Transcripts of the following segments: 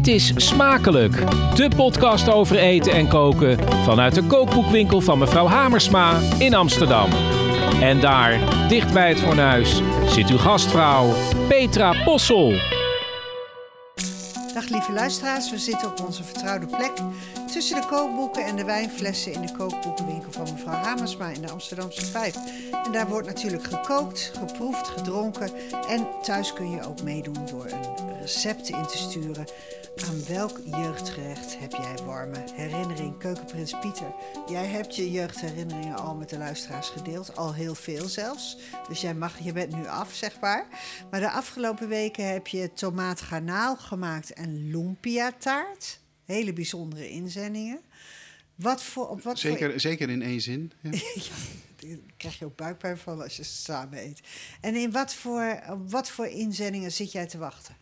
Dit is Smakelijk, de podcast over eten en koken vanuit de kookboekwinkel van mevrouw Hamersma in Amsterdam. En daar, dicht bij het fornuis, zit uw gastvrouw Petra Possel. Dag lieve luisteraars, we zitten op onze vertrouwde plek tussen de kookboeken en de wijnflessen in de kookboekenwinkel van mevrouw Hamersma in de Amsterdamse Vijf. En daar wordt natuurlijk gekookt, geproefd, gedronken en thuis kun je ook meedoen door een recept in te sturen. Aan welk jeugdgerecht heb jij warme herinnering? Keukenprins Pieter, jij hebt je jeugdherinneringen al met de luisteraars gedeeld, al heel veel zelfs. Dus jij mag, je bent nu af, zeg maar. Maar de afgelopen weken heb je tomaat garnaal gemaakt en lumpia taart. Hele bijzondere inzendingen. Wat voor, op wat Zeker, voor... zeker in één zin. Ja. ja, daar krijg je ook buikpijn van als je ze samen eet. En in wat voor, op wat voor inzendingen zit jij te wachten?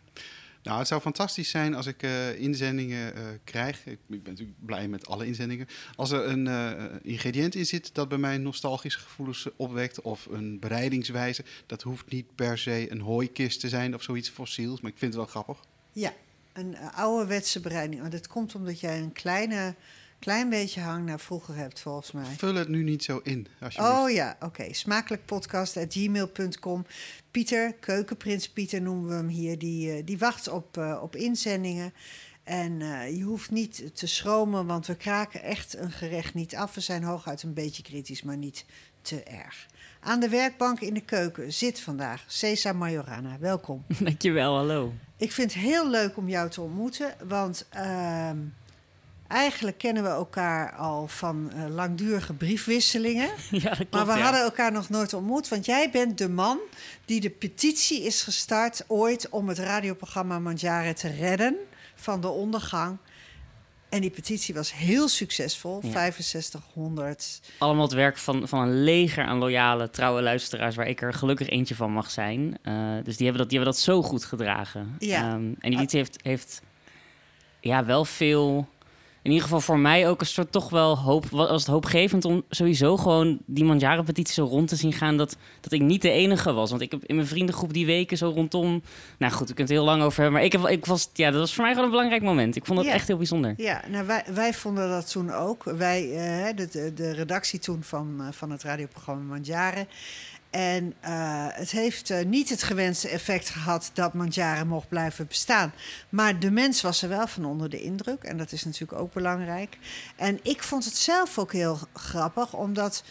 Nou, het zou fantastisch zijn als ik eh, inzendingen eh, krijg. Ik, ben natuurlijk blij met alle inzendingen. Als er een eh, ingrediënt in zit dat bij mij nostalgische gevoelens opwekt. Of een bereidingswijze. Dat hoeft niet per se een hooikist te zijn of zoiets fossiels. Maar ik vind het wel grappig. Ja, een ouderwetse bereiding. Want dat komt omdat jij een kleine, klein beetje hang naar vroeger hebt, volgens mij. Vul het nu niet zo in, alsjeblieft. Oh ja, oké. Okay. Smakelijkpodcast.gmail.com. Pieter, keukenprins Pieter noemen we hem hier, die, uh, die wacht op, uh, op inzendingen. En uh, je hoeft niet te schromen, want we kraken echt een gerecht niet af. We zijn hooguit een beetje kritisch, maar niet te erg. Aan de werkbank in de keuken zit vandaag Cesar Majorana. Welkom. Dankjewel, hallo. Ik vind het heel leuk om jou te ontmoeten, want uh, eigenlijk kennen we elkaar al van uh, langdurige briefwisselingen. Ja, dat klopt, maar we ja. hadden elkaar nog nooit ontmoet, want jij bent de man die de petitie is gestart ooit om het radioprogramma Mandjaren te redden van de ondergang. En die petitie was heel succesvol, ja. 6500. Allemaal het werk van, van een leger aan loyale, trouwe luisteraars... waar ik er gelukkig eentje van mag zijn. Uh, dus die hebben, dat, die hebben dat zo goed gedragen. Ja. Um, en die lied heeft, heeft ja, wel veel... In ieder geval voor mij ook een soort toch wel hoop... was het hoopgevend om sowieso gewoon die Mandjaren-petitie zo rond te zien gaan... Dat, dat ik niet de enige was. Want ik heb in mijn vriendengroep die weken zo rondom... Nou goed, we kunnen het heel lang over hebben. Maar ik, heb, ik was, ja, dat was voor mij gewoon een belangrijk moment. Ik vond ja. echt heel bijzonder. Ja, nou, wij, wij vonden dat toen ook. Wij, uh, de, de, de redactie toen van, uh, van het radioprogramma Mandjaren... En uh, het heeft uh, niet het gewenste effect gehad dat Mandjaren mocht blijven bestaan. Maar de mens was er wel van onder de indruk. En dat is natuurlijk ook belangrijk. En ik vond het zelf ook heel grappig, omdat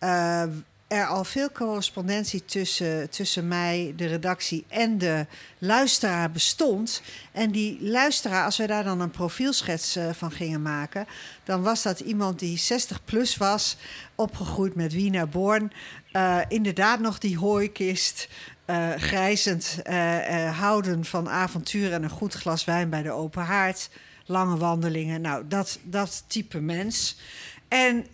uh, er al veel correspondentie tussen, tussen mij, de redactie en de luisteraar bestond. En die luisteraar, als we daar dan een profielschets van gingen maken, dan was dat iemand die 60 plus was, opgegroeid met Wiener Born. Uh, inderdaad nog die hooikist, uh, grijzend, houden van avontuur en een goed glas wijn bij de open haard, lange wandelingen. Nou, dat, dat type mens. En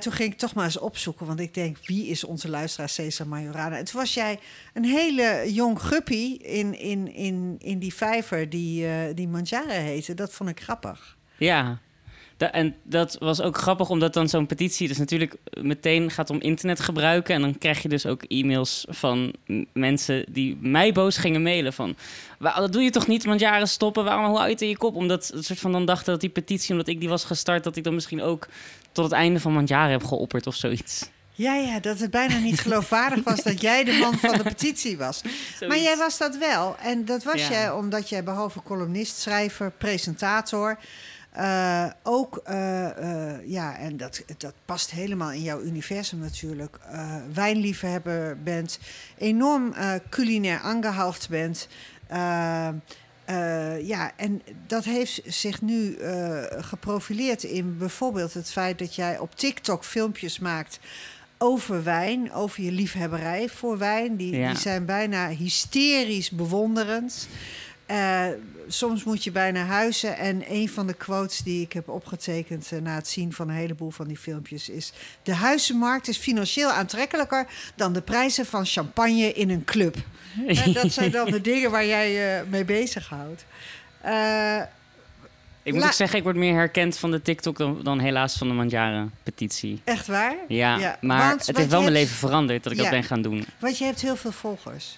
toen ging ik toch maar eens opzoeken, want ik denk, wie is onze luisteraar Cesar Majorana? En toen was jij een hele jong guppy in, in, in, in die vijver die, die Mandjaren heette. Dat vond ik grappig. Ja, en dat was ook grappig, omdat dan zo'n petitie... dus natuurlijk meteen gaat om internet gebruiken... en dan krijg je dus ook e-mails van mensen die mij boos gingen mailen van... dat doe je toch niet, want jaren stoppen, waarom hoe uit in je kop? Omdat het soort van dan dachten dat die petitie, omdat ik die was gestart... dat ik dan misschien ook tot het einde van Mandjaren heb geopperd of zoiets. Ja, ja, dat het bijna niet geloofwaardig was dat jij de man van de petitie was. Zoiets. Maar jij was dat wel. En dat was ja. jij omdat jij behalve columnist, schrijver, presentator... Uh, ook, uh, uh, ja, en dat, dat past helemaal in jouw universum natuurlijk. wijnliefhebber bent, enorm culinair aangehaald bent. Ja, en dat heeft zich nu geprofileerd in bijvoorbeeld het feit dat jij op TikTok filmpjes maakt over wijn, over je liefhebberij voor wijn. Die, ja. die zijn bijna hysterisch bewonderend. Uh, soms moet je bijna huizen. En een van de quotes die ik heb opgetekend uh, na het zien van een heleboel van die filmpjes is: De huizenmarkt is financieel aantrekkelijker dan de prijzen van champagne in een club. en dat zijn dan de dingen waar jij uh, mee bezighoudt. ik moet ook zeggen, ik word meer herkend van de TikTok dan, dan helaas van de Mandjaren-petitie. Echt waar? Ja, ja. maar want, het heeft wel mijn hebt... leven veranderd dat ik ja, dat ben gaan doen. Want je hebt heel veel volgers.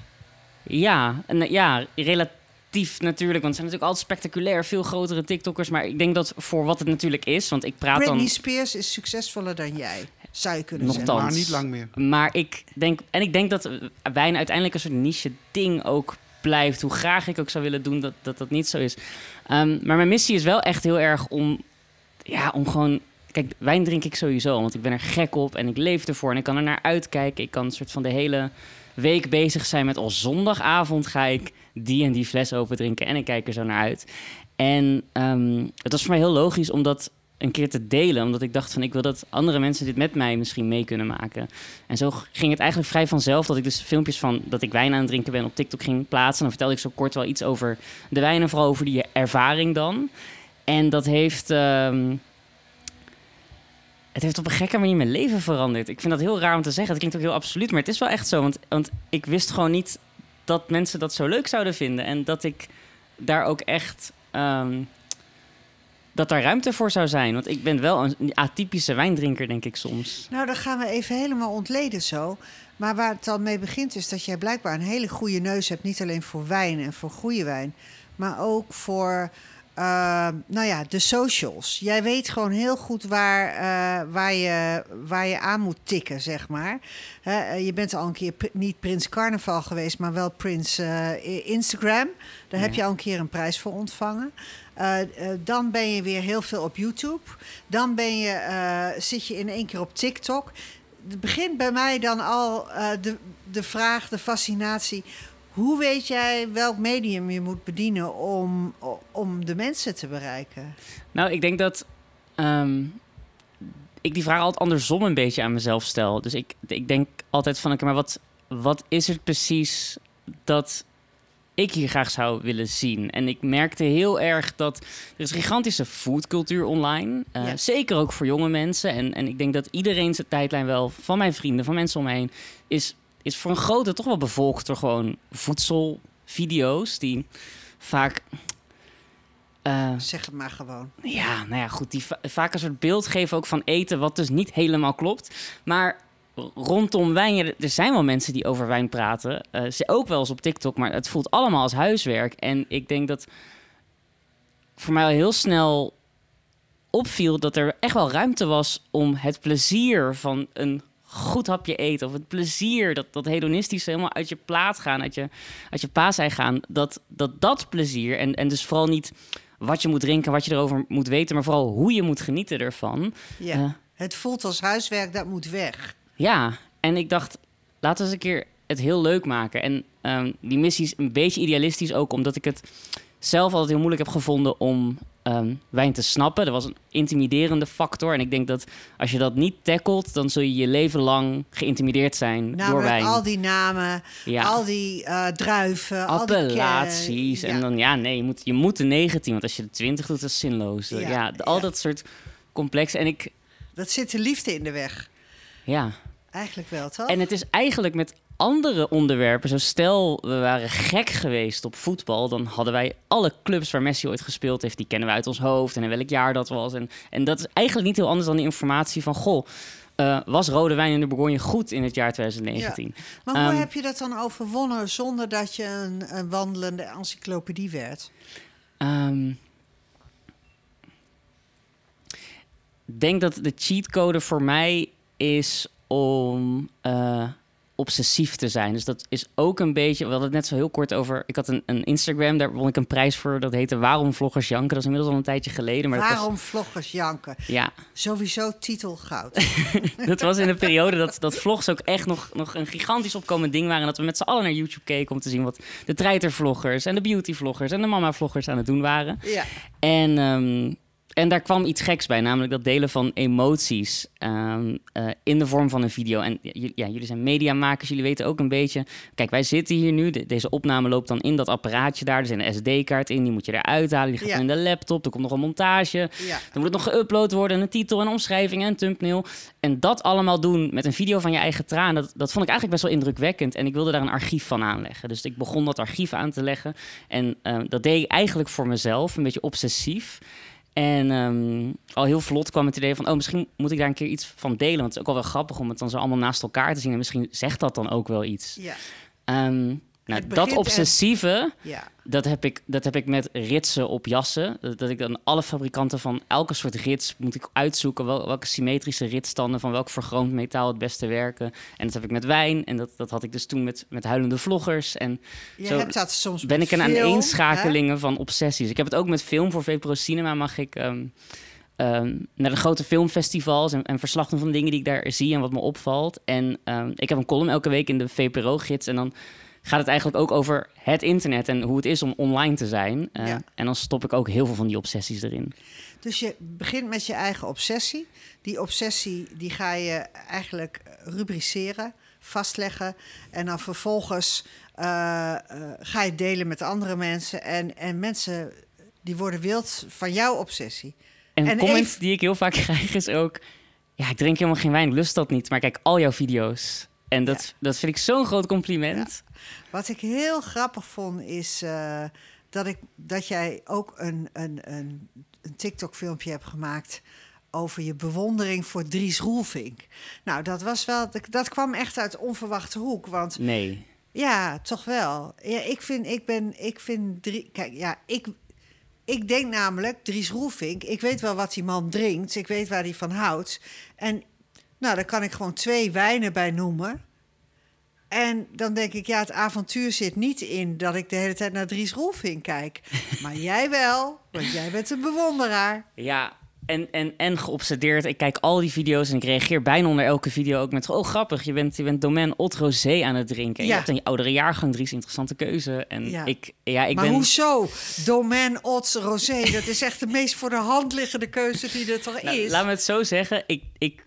Ja, en, ja relatief relatief natuurlijk, want het zijn natuurlijk altijd spectaculair veel grotere TikTokkers. Maar ik denk dat voor wat het natuurlijk is, want ik praat Britney dan Spears is succesvoller dan jij, zou je kunnen Nochtans. zeggen. Maar niet lang meer. Maar ik denk, en ik denk dat wijn uiteindelijk een soort niche ding ook blijft. Hoe graag ik ook zou willen doen dat dat, dat niet zo is. Ehm, maar mijn missie is wel echt heel erg om, ja, om gewoon. Kijk, wijn drink ik sowieso, want ik ben er gek op en ik leef ervoor en ik kan er naar uitkijken. Ik kan een soort van de hele week bezig zijn met al zondagavond ga ik die en die fles open drinken en ik kijk er zo naar uit. En ehm, het was voor mij heel logisch om dat een keer te delen, omdat ik dacht van ik wil dat andere mensen dit met mij misschien mee kunnen maken. En zo ging het eigenlijk vrij vanzelf dat ik dus filmpjes van dat ik wijn aan het drinken ben op TikTok ging plaatsen. En dan vertelde ik zo kort wel iets over de wijn en vooral over die ervaring dan. En dat heeft. ehm, het heeft op een gekke manier mijn leven veranderd. Ik vind dat heel raar om te zeggen. Het klinkt ook heel absoluut, maar het is wel echt zo. Want, want ik wist gewoon niet dat mensen dat zo leuk zouden vinden. En dat ik daar ook echt. ehm, dat daar ruimte voor zou zijn. Want ik ben wel een atypische wijndrinker, denk ik soms. Nou, dat gaan we even helemaal ontleden zo. Maar waar het dan mee begint is dat jij blijkbaar een hele goede neus hebt. Niet alleen voor wijn en voor goede wijn. Maar ook voor, nou ja, de socials. Jij weet gewoon heel goed waar, eh, waar, je, waar je aan moet tikken, zeg maar. Eh, je bent al een keer niet Prins Carnaval geweest, maar wel Prins eh, Instagram. Daar heb je al een keer een prijs voor ontvangen. Dan ben je weer heel veel op YouTube. Dan ben je, zit je in één keer op TikTok. Het begint bij mij dan al de, de vraag, de fascinatie. Hoe weet jij welk medium je moet bedienen om, om de mensen te bereiken? Nou, ik denk dat ehm, ik die vraag altijd andersom een beetje aan mezelf stel. Dus ik, ik denk altijd van, oké, maar wat, wat is het precies dat ik hier graag zou willen zien? En ik merkte heel erg dat er is een gigantische foodcultuur online. Ja. Zeker ook voor jonge mensen. En, en ik denk dat iedereen zijn tijdlijn wel, van mijn vrienden, van mensen om me heen, is, is voor een grote toch wel bevolkt door gewoon voedselvideo's die vaak... eh, Zeg het maar gewoon. ja, nou ja, goed. Die va- vaak een soort beeld geven ook van eten, wat dus niet helemaal klopt. Maar rondom wijn, er zijn wel mensen die over wijn praten. eh, ze ook wel eens op TikTok, maar het voelt allemaal als huiswerk. En ik denk dat voor mij al heel snel opviel dat er echt wel ruimte was om het plezier van een goed hapje eten. Of het plezier, dat, dat hedonistische helemaal uit je plaat gaan, uit je, uit je paasei gaan. Dat, dat dat plezier, en, en dus vooral niet wat je moet drinken, wat je erover moet weten, maar vooral hoe je moet genieten ervan. Ja. Eh, Het voelt als huiswerk, dat moet weg. ja, en ik dacht, laten we eens een keer het heel leuk maken. En ehm, die missie is een beetje idealistisch ook, omdat ik het zelf altijd heel moeilijk heb gevonden om ehm, wijn te snappen. Dat was een intimiderende factor. En ik denk dat als je dat niet tackelt, dan zul je je leven lang geïntimideerd zijn door Namelijk wijn. al die namen, ja. al die eh, druiven, al die appellaties. En ja. dan, ja, nee, je moet, je moet de 19, want als je de 20 doet, dat is zinloos. Ja, Ja, al dat soort complex. En ik, Dat zit de liefde in de weg. ja. Eigenlijk wel, toch? En het is eigenlijk met andere onderwerpen. Zo stel, we waren gek geweest op voetbal. Dan hadden wij alle clubs waar Messi ooit gespeeld heeft, die kennen we uit ons hoofd. En in welk jaar dat was. En, en dat is eigenlijk niet heel anders dan de informatie van, goh, eh, was rode wijn in de Bourgogne goed in het jaar 2019? maar hoe ehm, heb je dat dan overwonnen zonder dat je een, een wandelende encyclopedie werd? Ik denk dat de cheatcode voor mij is om eh, obsessief te zijn. Dus dat is ook een beetje... We hadden het net zo heel kort over... Ik had een, een Instagram, daar won ik een prijs voor. Dat heette Waarom Vloggers Janken. Dat is inmiddels al een tijdje geleden. Maar dat was- Waarom vloggers janken? ja, Sowieso titel goud. dat was in een periode dat, dat vlogs ook echt nog, nog een gigantisch opkomend ding waren. Dat we met z'n allen naar YouTube keken om te zien wat de treitervloggers en de beautyvloggers en de mama-vloggers aan het doen waren. ja. En, ehm, en daar kwam iets geks bij, namelijk dat delen van emoties ehm, eh, in de vorm van een video. En ja, jullie- zijn mediamakers, jullie weten ook een beetje. Kijk, wij zitten hier nu. de- deze opname loopt dan in dat apparaatje daar. Er zit een SD-kaart in, die moet je eruit halen. Die gaat Ja. in de laptop. Er komt nog een montage. ja. Dan moet het nog geüpload worden, en een titel, en een omschrijving en een thumbnail. En dat allemaal doen met een video van je eigen traan, dat, dat vond ik eigenlijk best wel indrukwekkend. En ik wilde daar een archief van aanleggen. Dus ik begon dat archief aan te leggen. En eh, dat deed ik eigenlijk voor mezelf, een beetje obsessief. En ehm, al heel vlot kwam het idee van, oh, misschien moet ik daar een keer iets van delen. Want het is ook wel wel grappig om het dan zo allemaal naast elkaar te zien. En misschien zegt dat dan ook wel iets. ja. Ehm, Nou, dat en- obsessieve, Ja. dat heb, ik, dat heb ik met ritsen op jassen. Dat, dat ik dan alle fabrikanten van elke soort rits moet ik uitzoeken. Wel, welke symmetrische ritsstanden van welk vergroot metaal het beste werken. En dat heb ik met wijn. En dat, dat had ik dus toen met, met huilende vloggers. En Je Zo hebt dat soms ben ik een film, aaneenschakelingen van obsessies. Ik heb het ook met film. Voor VPRO Cinema mag ik ehm, ehm, naar de grote filmfestivals en, en verslag doen van dingen die ik daar zie en wat me opvalt. En ehm, ik heb een column elke week in de VPRO-gids. En dan gaat het eigenlijk ook over het internet en hoe het is om online te zijn. Eh, Ja. En dan stop ik ook heel veel van die obsessies erin. Dus je begint met je eigen obsessie. Die obsessie die ga je eigenlijk rubriceren, vastleggen. En dan vervolgens eh, eh, ga je delen met andere mensen. En, en mensen die worden wild van jouw obsessie. En een En comment even- die ik heel vaak krijg is ook... Ja, ik drink helemaal geen wijn, lust dat niet. Maar kijk, al jouw video's. En dat, dat vind ik zo'n groot compliment. Wat ik heel grappig vond is eh, dat, ik, dat jij ook een, een, een, een TikTok-filmpje hebt gemaakt over je bewondering voor Dries Roelvink. Nou, dat was wel, dat, dat kwam echt uit onverwachte hoek, want Nee. ja, toch wel. Ja, ik vind, ik ben, ik vind, drie, kijk, ja, ik, ik denk namelijk, Dries Roelvink, ik weet wel wat die man drinkt, ik weet waar hij van houdt. En nou, daar kan ik gewoon twee wijnen bij noemen. En dan denk ik, ja, het avontuur zit niet in dat ik de hele tijd naar Dries Roelvink kijk. Maar jij wel, want jij bent een bewonderaar. Ja, en, en, en geobsedeerd. Ik kijk al die video's en ik reageer bijna onder elke video ook met... Oh, grappig, je bent, je bent Domaine Haute Rosé aan het drinken. En Ja. je hebt een oudere jaargang, Dries, interessante keuze. En Ja. ik, ja, ik maar ben... hoezo? Domaine Ots Rosé, dat is echt de meest voor de hand liggende keuze die er toch Nou, is. laat me het zo zeggen. Ik, ik,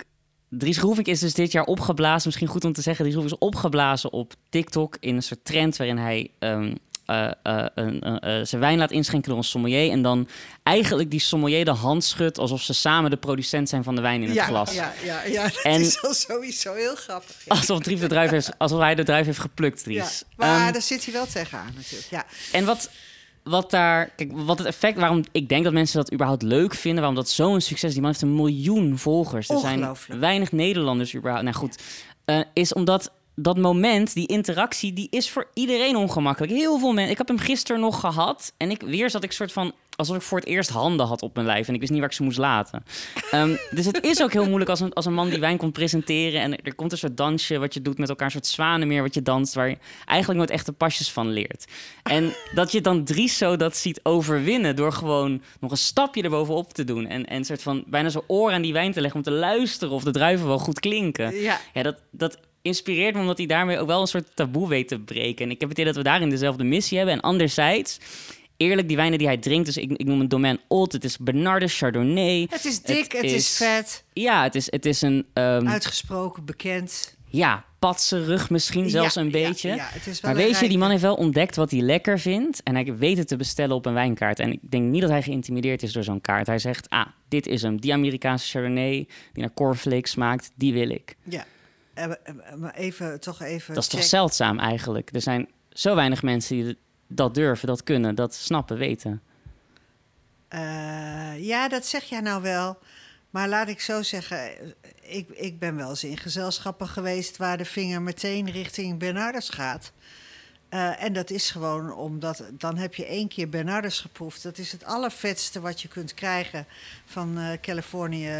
Dries Roelvink is dus dit jaar opgeblazen. Misschien goed om te zeggen. Dries Roelvink is opgeblazen op TikTok in een soort trend waarin hij een, eh, zijn wijn laat inschenken door een sommelier. En dan eigenlijk die sommelier de hand schudt alsof ze samen de producent zijn van de wijn in het ja, glas. Ja, ja, ja, dat En- is al sowieso heel grappig. Ja, Alsof, Dries de druif heeft, alsof hij de druif heeft geplukt, ja. Dries. Maar Ehm, daar zit hij wel tegenaan natuurlijk. Ja. En wat, wat daar, kijk, wat het effect, waarom ik denk dat mensen dat überhaupt leuk vinden, waarom dat zo'n succes is. Die man heeft een miljoen volgers. Er zijn weinig Nederlanders überhaupt. Nou goed, eh, is omdat dat moment, die interactie, die is voor iedereen ongemakkelijk. Heel veel mensen. Ik heb hem gisteren nog gehad en ik weer zat ik soort van alsof ik voor het eerst handen had op mijn lijf en ik wist niet waar ik ze moest laten. Ehm, dus het is ook heel moeilijk als een, als een man die wijn komt presenteren en er, er komt een soort dansje wat je doet met elkaar, een soort zwanenmeer wat je danst, waar je eigenlijk nooit echte pasjes van leert. En dat je dan Dries zo dat ziet overwinnen door gewoon nog een stapje erbovenop te doen en, en soort van bijna zo oor aan die wijn te leggen om te luisteren of de druiven wel goed klinken. Ja. Ja, dat, dat inspireert me omdat hij daarmee ook wel een soort taboe weet te breken. En ik heb het idee dat we daarin dezelfde missie hebben. En anderzijds, eerlijk, die wijnen die hij drinkt, dus ik, ik noem het Domaine Old, het is Bernardus Chardonnay. Het is dik, het, is, is- vet, Ja, het is, het is een, ehm, uitgesproken, bekend. ja, patse rug misschien zelfs Ja, een beetje. Ja, het is wel Maar weet je, die man heeft wel ontdekt wat hij lekker vindt. En hij weet het te bestellen op een wijnkaart. En ik denk niet dat hij geïntimideerd is door zo'n kaart. Hij zegt, ah, dit is hem. Die Amerikaanse Chardonnay, die naar cornflakes smaakt, die wil ik. Ja. Eh, eh, Maar even, toch even... Dat is toch zeldzaam eigenlijk? Er zijn zo weinig mensen die dat durven, dat kunnen, dat snappen, weten. Eh, ja, dat zeg jij nou wel. Maar laat ik zo zeggen, ik, ik ben wel eens in gezelschappen geweest waar de vinger meteen richting Bernardus gaat. Eh, en dat is gewoon omdat dan heb je één keer Bernardus geproefd. Dat is het allervetste wat je kunt krijgen van eh, Californië,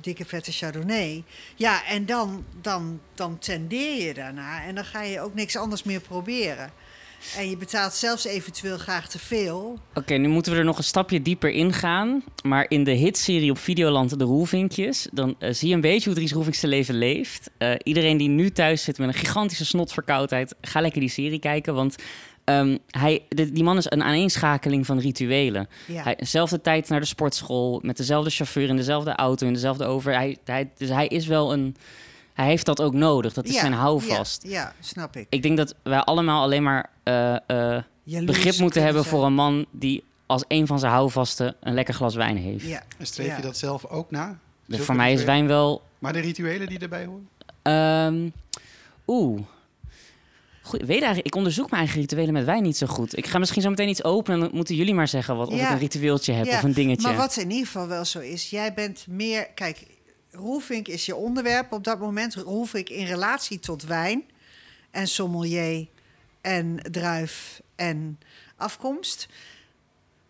dikke vette Chardonnay. Ja, en dan, dan, dan tendeer je daarna en dan ga je ook niks anders meer proberen. En je betaalt zelfs eventueel graag te veel. Oké, nu moeten we er nog een stapje dieper in gaan. Maar in de hitserie op Videoland De Roelvinkjes... dan eh, zie je een beetje hoe Dries Roelvink zijn leven leeft. Eh, iedereen die nu thuis zit met een gigantische snotverkoudheid... ga lekker die serie kijken, want... ehm, hij, de- die man is een aaneenschakeling van rituelen. Ja. Hij, dezelfde tijd naar de sportschool, met dezelfde chauffeur in dezelfde auto, in dezelfde over. Hij, hij, dus hij is wel een. Hij heeft dat ook nodig. Dat is Ja, zijn houvast. Ja, ja, snap ik. Ik denk dat wij allemaal alleen maar eh, eh, Jaloers begrip moeten hebben zijn. voor een man die als een van zijn houvasten een lekker glas wijn heeft. Ja. En streef Ja. je dat zelf ook na? Dus voor mij is wijn wel. Maar de rituelen die erbij horen? ehm, Oeh. Goed, weet eigenlijk, ik onderzoek mijn eigen rituelen met wijn niet zo goed. Ik ga misschien zo meteen iets openen en dan moeten jullie maar zeggen wat, of Ja. ik een ritueeltje heb Ja, of een dingetje. Maar wat in ieder geval wel zo is, jij bent meer... Kijk, Roelvink is je onderwerp op dat moment. Roelvink in relatie tot wijn en sommelier en druif en afkomst.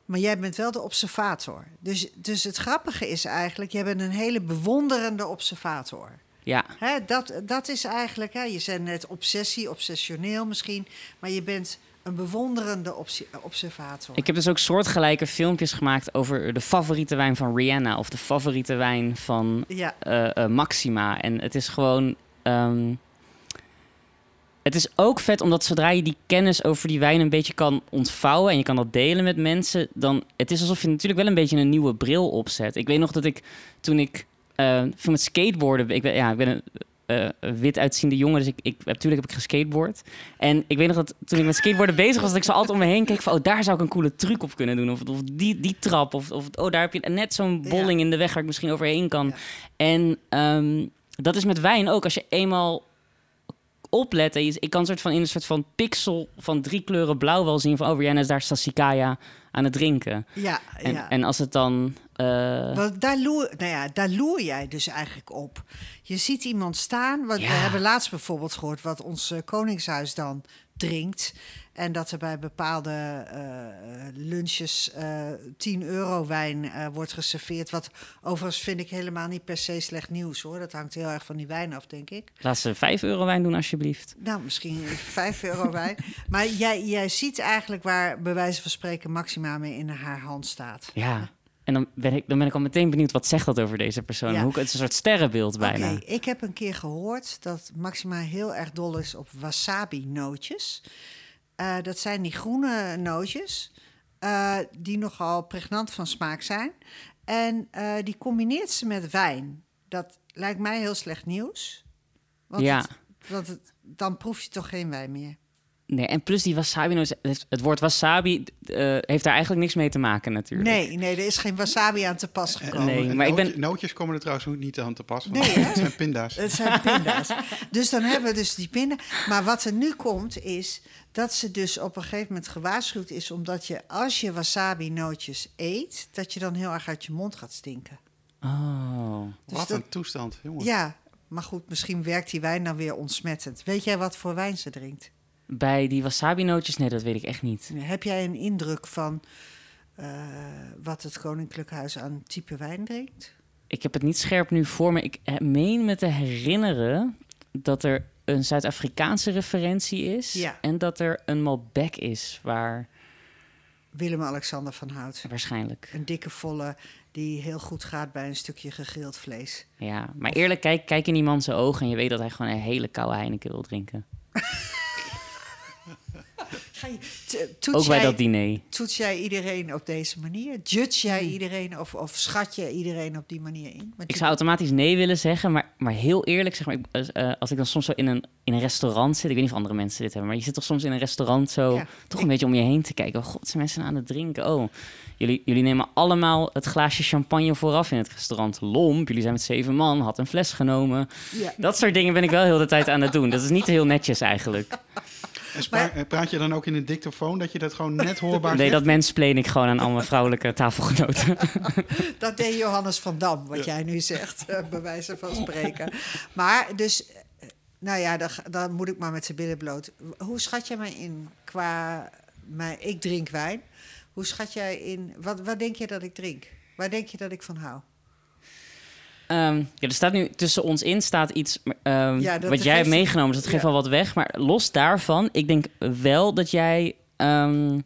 Maar jij bent wel de observator. Dus, dus het grappige is eigenlijk, jij bent een hele bewonderende observator. Ja, Hè, dat, dat is eigenlijk, hè, je zei net obsessie, obsessioneel misschien, maar je bent een bewonderende obse- observator. ik heb dus ook soortgelijke filmpjes gemaakt over de favoriete wijn van Rihanna of de favoriete wijn van Ja, eh, eh, Maxima. En het is gewoon. ehm, het is ook vet omdat zodra je die kennis over die wijn een beetje kan ontvouwen en je kan dat delen met mensen, dan het is alsof je natuurlijk wel een beetje een nieuwe bril opzet. Ik weet nog dat ik toen ik eh van het skateboarden, ik ben, ja, ik ben een eh, wit uitziende jongen, dus ik, ik natuurlijk heb ik geskateboard. En ik weet nog dat toen ik met skateboarden bezig was, dat ik zo altijd om me heen keek van, oh daar zou ik een coole truc op kunnen doen, of, of die, die trap, of, of oh daar heb je net zo'n Ja. bolling in de weg waar ik misschien overheen kan. Ja. En ehm, dat is met wijn ook. Als je eenmaal oplet, en je, ik kan soort van in een soort van pixel van drie kleuren blauw wel zien van, oh Rihanna is daar Sassicaia aan het drinken. ja, En, ja. en als het dan... eh, Want daar loer, nou ja, daar loer jij dus eigenlijk op. Je ziet iemand staan. Want We hebben laatst bijvoorbeeld gehoord wat ons eh, Koningshuis dan drinkt. En dat er bij bepaalde eh, lunches eh 10 euro wijn wordt geserveerd. Wat overigens vind ik helemaal niet per se slecht nieuws hoor. Dat hangt heel erg van die wijn af, denk ik. Laat ze 5 euro wijn doen alsjeblieft. Nou, misschien 5 euro wijn. Maar jij, jij ziet eigenlijk waar bij wijze van spreken Maxima mee in haar hand staat. Ja. En dan ben, ik, dan ben ik al meteen benieuwd wat zegt dat over deze persoon. Ja. Hoe, het is een soort sterrenbeeld bijna. Oké, ik heb een keer gehoord dat Maxima heel erg dol is op wasabi-nootjes. Eh, dat zijn die groene nootjes eh, die nogal pregnant van smaak zijn. En eh, die combineert ze met wijn. Dat lijkt mij heel slecht nieuws. Want, Ja. het, want het, dan proef je toch geen wijn meer. Nee, en plus die wasabi, het woord wasabi eh, heeft daar eigenlijk niks mee te maken natuurlijk. Nee, nee, er is geen wasabi aan te pas gekomen. Nee, En maar ik ben- nootje- Nootjes komen er trouwens ook niet aan te pas. want Nee, het zijn pinda's. Het zijn pinda's. dus dan hebben we dus die pinda. Maar wat er nu komt is dat ze dus op een gegeven moment gewaarschuwd is... omdat je als je wasabi-nootjes eet... dat je dan heel erg uit je mond gaat stinken. Oh. Dus Wat dat- een toestand, jongen. Ja, maar goed, misschien werkt die wijn dan weer ontsmettend. Weet jij wat voor wijn ze drinkt? Bij die wasabi-nootjes, nee, dat weet ik echt niet. Heb jij een indruk van eh, wat het Koninklijk Huis aan type wijn drinkt? Ik heb het niet scherp nu voor me. Ik eh, meen me te herinneren dat er een Zuid-Afrikaanse referentie is. Ja. En dat er een Malbec is, waar Willem-Alexander van Hout. waarschijnlijk. Een dikke volle die heel goed gaat bij een stukje gegrild vlees. Ja, maar eerlijk, kijk, kijk in die man zijn ogen en je weet dat hij gewoon een hele koude Heineken wil drinken. Ga je, toets, Ook bij jij, dat diner. toets jij iedereen op deze manier? Judge jij iedereen of, of schat je iedereen op die manier in? Want Ik zou automatisch nee willen zeggen, maar, maar heel eerlijk, zeg maar, ik, als, eh, als ik dan soms zo in een, in een restaurant zit, ik weet niet of andere mensen dit hebben, maar je zit toch soms in een restaurant zo, Ja. toch een beetje om je heen te kijken. Oh god, zijn mensen aan het drinken? Oh, jullie, jullie nemen allemaal het glaasje champagne vooraf in het restaurant. Lomp, jullie zijn met zeven man, had een fles genomen. ja. Dat soort dingen ben ik wel heel de tijd aan het doen. Dat is niet heel netjes eigenlijk. En praat je dan ook in een dictafoon dat je dat gewoon net hoorbaar Nee, zegt? dat menspleen ik gewoon aan al mijn vrouwelijke tafelgenoten. Dat deed Johannes van Dam, wat jij nu zegt, eh, bij wijze van spreken. Maar dus, eh, nou ja, dan, dan moet ik maar met zijn billen bloot. Hoe schat jij mij in qua, mij, ik drink wijn. Hoe schat jij in, wat, wat denk je dat ik drink? Waar denk je dat ik van hou? Ehm, ja, er staat nu tussen ons in staat iets ehm, Ja, wat jij hebt meegenomen. Dus dat geeft ja. wel wat weg. Maar los daarvan, ik denk wel dat jij... ehm,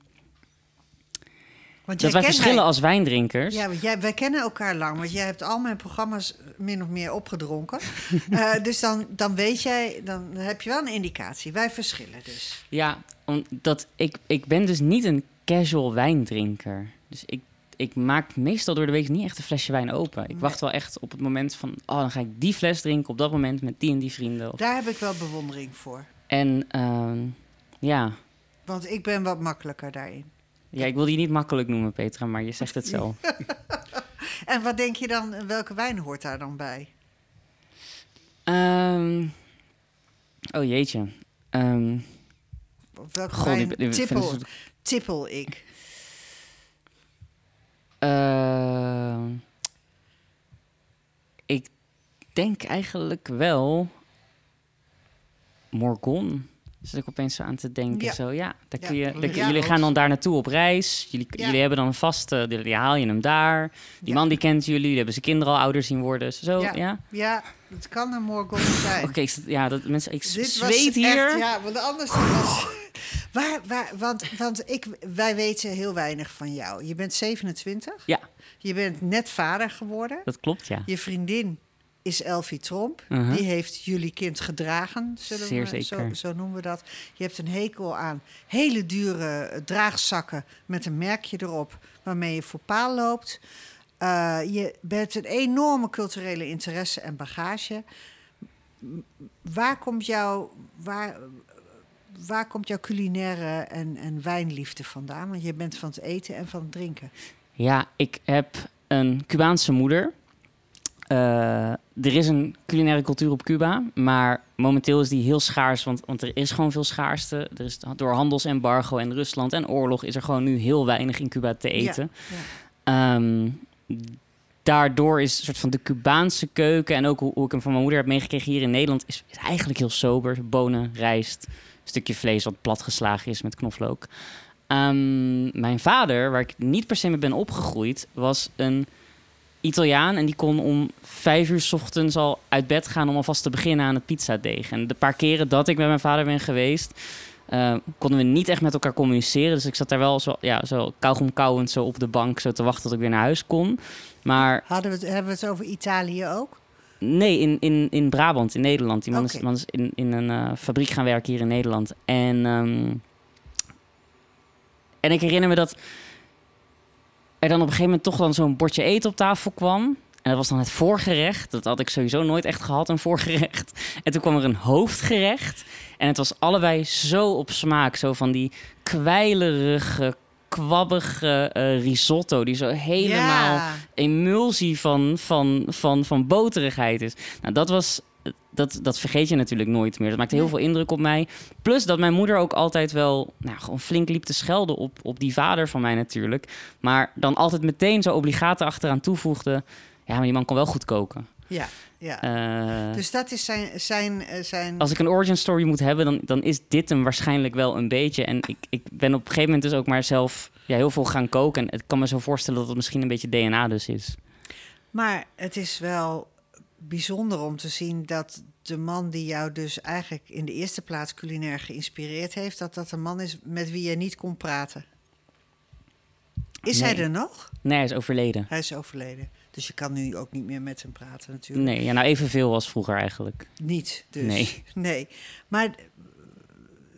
Want dat wij verschillen mij- als wijndrinkers. Ja, want jij, wij kennen elkaar lang, want jij hebt al mijn programma's min of meer opgedronken. Eh, dus dan, dan weet jij, dan heb je wel een indicatie. Wij verschillen dus. Ja, omdat ik, ik ben dus niet een casual wijndrinker. Dus ik, ik maak meestal door de week niet echt een flesje wijn open. Ik Nee. wacht wel echt op het moment van... Oh, dan ga ik die fles drinken op dat moment met die en die vrienden. Of- Daar heb ik wel bewondering voor. En ehm, ja. Want ik ben wat makkelijker daarin. ja, ik wil die niet makkelijk noemen, Petra, maar je zegt het zelf. En wat denk je dan, welke wijn hoort daar dan bij? Ehm, oh jeetje. Of welke wijn tippel, ik- tippel ik? Ehm, ik denk eigenlijk wel Morgon. Zit ik opeens aan te denken. Ja. Zo, ja, daar Ja. kun je, daar- Ja. jullie gaan dan daar naartoe op reis. Jullie, jullie hebben dan een vaste, die, haal je hem daar. Die man die kent jullie, die hebben zijn kinderen al ouder zien worden. Zo, ja. Ja. Het kan een Morgon zijn. Oké, ja, dat mensen, ik Dit was zweet hier. Echt, ja, want anders was... Waar, waar, want want ik, wij weten heel weinig van jou. Je bent 27. Ja. Je bent net vader geworden. Dat klopt, ja. Je vriendin is Elfie Tromp. Mhm. Die heeft jullie kind gedragen, zullen Zeer we, Zo, zeker. zo noemen we dat. Je hebt een hekel aan hele dure draagzakken met een merkje erop... waarmee je voor paal loopt. Eh, je hebt een enorme culturele interesse en bagage. Waar komt jouw, waar, waar komt jouw culinaire en, en wijnliefde vandaan? Want je bent van het eten en van het drinken. Ja, ik heb een Cubaanse moeder. Eh, er is een culinaire cultuur op Cuba, maar momenteel is die heel schaars, want, want er is gewoon veel schaarste. Er is door handelsembargo en Rusland en oorlog is er gewoon nu heel weinig in Cuba te eten. Ja. Ehm, daardoor is een soort van de Cubaanse keuken en ook hoe, hoe ik hem van mijn moeder heb meegekregen hier in Nederland, is, is eigenlijk heel sober. Bonen, rijst, stukje vlees wat platgeslagen is met knoflook. Ehm, mijn vader, waar ik niet per se mee ben opgegroeid, was een Italiaan. En die kon om vijf uur 's ochtends al uit bed gaan om alvast te beginnen aan het pizzadeeg. En de paar keren dat ik met mijn vader ben geweest, eh, konden we niet echt met elkaar communiceren. Dus ik zat daar wel zo, ja, zo kauwend zo op de bank, zo te wachten tot ik weer naar huis kon. Maar Hadden we hebben we het over Italië ook? Nee, in, in, in Brabant, in Nederland. Die man is, Oké. man is in, in een eh, fabriek gaan werken hier in Nederland. En, ehm, en ik herinner me dat er dan op een gegeven moment toch dan zo'n bordje eten op tafel kwam. En dat was dan het voorgerecht. Dat had ik sowieso nooit echt gehad, een voorgerecht. En toen kwam er een hoofdgerecht. En het was allebei zo op smaak. Zo van die kwijlerige, kwabbige eh, risotto. Die zo helemaal emulsie van, van, van, van boterigheid is. Nou, dat was. Dat, dat vergeet je natuurlijk nooit meer. Dat maakte heel veel indruk op mij. Plus dat mijn moeder ook altijd wel nou, gewoon flink liep te schelden op, op die vader van mij natuurlijk. Maar dan altijd meteen zo obligaten achteraan toevoegde. Ja, maar die man kon wel goed koken. Ja, ja. Eh, dus dat is zijn... zijn, eh, zijn als ik een origin story moet hebben, dan, dan is dit hem waarschijnlijk wel een beetje. En ik, ik ben op een gegeven moment dus ook maar zelf ja, heel veel gaan koken. En ik kan me zo voorstellen dat het misschien een beetje DNA dus is. Maar het is wel bijzonder om te zien dat de man die jou dus eigenlijk in de eerste plaats culinair geïnspireerd heeft, dat dat een man is met wie je niet kon praten. Is hij er nog? Nee, hij is overleden. Hij is overleden. Dus je kan nu ook niet meer met hem praten natuurlijk. Nee, ja, nou evenveel als vroeger eigenlijk. Niet dus. Nee. Nee. Maar eh,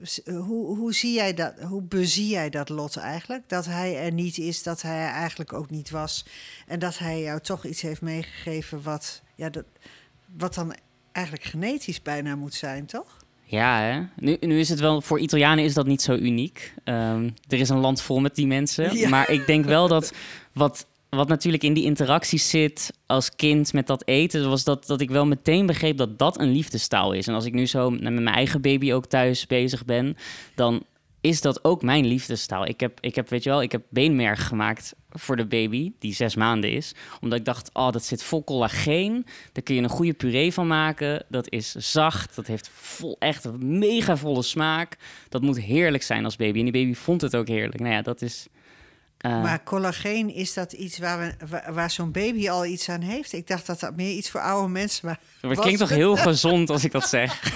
s- hoe, hoe zie jij dat? Hoe bezie jij dat lot eigenlijk? Dat hij er niet is, dat hij er eigenlijk ook niet was. En dat hij jou toch iets heeft meegegeven wat, ja, dat, wat dan eigenlijk genetisch bijna moet zijn, toch? Ja, hè? Nu, nu is het wel, voor Italianen is dat niet zo uniek. Ehm, er is een land vol met die mensen. Ja. Maar ik denk wel dat wat, wat natuurlijk in die interacties zit als kind met dat eten, was dat, dat ik wel meteen begreep dat dat een liefdestaal is. En als ik nu zo met mijn eigen baby ook thuis bezig ben, dan is dat ook mijn liefdestaal. Ik heb, ik heb, weet je wel, ik heb beenmerg gemaakt voor de baby, die zes maanden is. Omdat ik dacht, oh, dat zit vol collageen. Daar kun je een goede puree van maken. Dat is zacht, dat heeft vol, echt een mega volle smaak. Dat moet heerlijk zijn als baby. En die baby vond het ook heerlijk. Nou ja, dat is... eh, Maar collageen, is dat iets waar, we, waar, waar zo'n baby al iets aan heeft? Ik dacht dat dat meer iets voor oude mensen was. maar het klinkt toch heel gezond als ik dat zeg.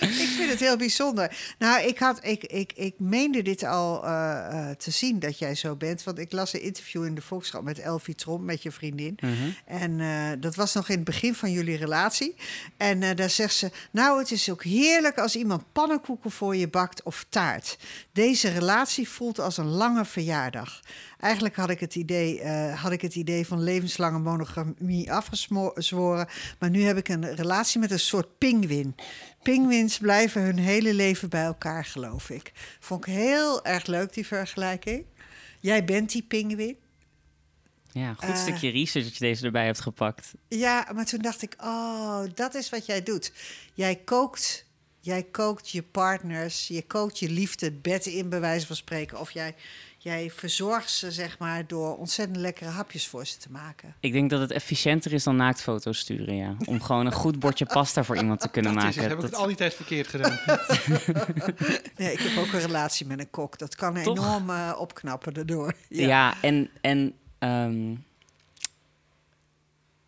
Ik vind het heel bijzonder. Nou, ik, had, ik, ik, ik meende dit al eh, eh, te zien dat jij zo bent. Want ik las een interview in de Volkskrant met Elfie Tromp, met je vriendin. Mhm. En dat was nog in het begin van jullie relatie. En daar zegt ze: Nou, het is ook heerlijk als iemand pannenkoeken voor je bakt of taart. Deze relatie voelt als een lange verjaardag. Eigenlijk had ik het idee, eh, had ik het idee van levenslange monogamie afgezworen. Maar nu heb ik een relatie met een soort pinguïn. Pinguïns blijven hun hele leven bij elkaar, geloof ik. Vond ik heel erg leuk, die vergelijking. Jij bent die pinguïn. Ja, goed Eh. stukje research dat je deze erbij hebt gepakt. Ja, maar toen dacht ik, oh, dat is wat jij doet. Jij kookt, jij kookt je partners, je kookt je liefde het bed in, bij wijze van spreken. Of jij, jij verzorgt ze zeg maar door ontzettend lekkere hapjes voor ze te maken. Ik denk dat het efficiënter is dan naaktfoto's sturen, ja. Om gewoon een goed bordje pasta voor iemand te kunnen Dat is maken. het. Heb ik Dat- het al die tijd verkeerd gedaan. Nee, ik heb ook een relatie met een kok. Dat kan Toch? enorm eh, opknappen daardoor. Ja, en, en ehm,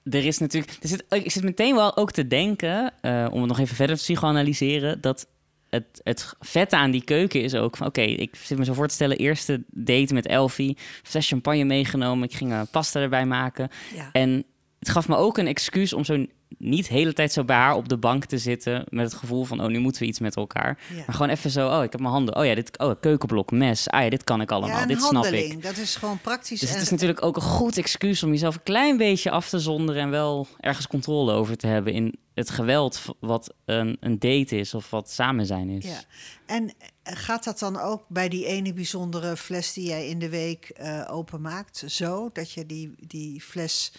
er is natuurlijk. Er zit, ik zit meteen wel ook te denken, eh, om het nog even verder te psychoanalyseren, dat het, het vette aan die keuken is ook van: oké, ik zit me zo voor te stellen, eerste date met Elfie, fles champagne meegenomen, ik ging eh, pasta erbij maken. Ja. En het gaf me ook een excuus om zo niet de hele tijd zo bij haar op de bank te zitten met het gevoel van: oh, nu moeten we iets met elkaar. Ja. Maar gewoon even zo: oh, ik heb mijn handen. Oh ja, dit oh, keukenblok, mes. Ah ja, dit kan ik allemaal. Ja, dit snap ik. Dat is gewoon praktisch. Dus het en- is natuurlijk ook een goed excuus om jezelf een klein beetje af te zonderen en wel ergens controle over te hebben in het geweld wat een, een date is of wat samen zijn is. Ja. En eh, gaat dat dan ook bij die ene bijzondere fles die jij in de week eh, openmaakt? Zo dat je die, die fles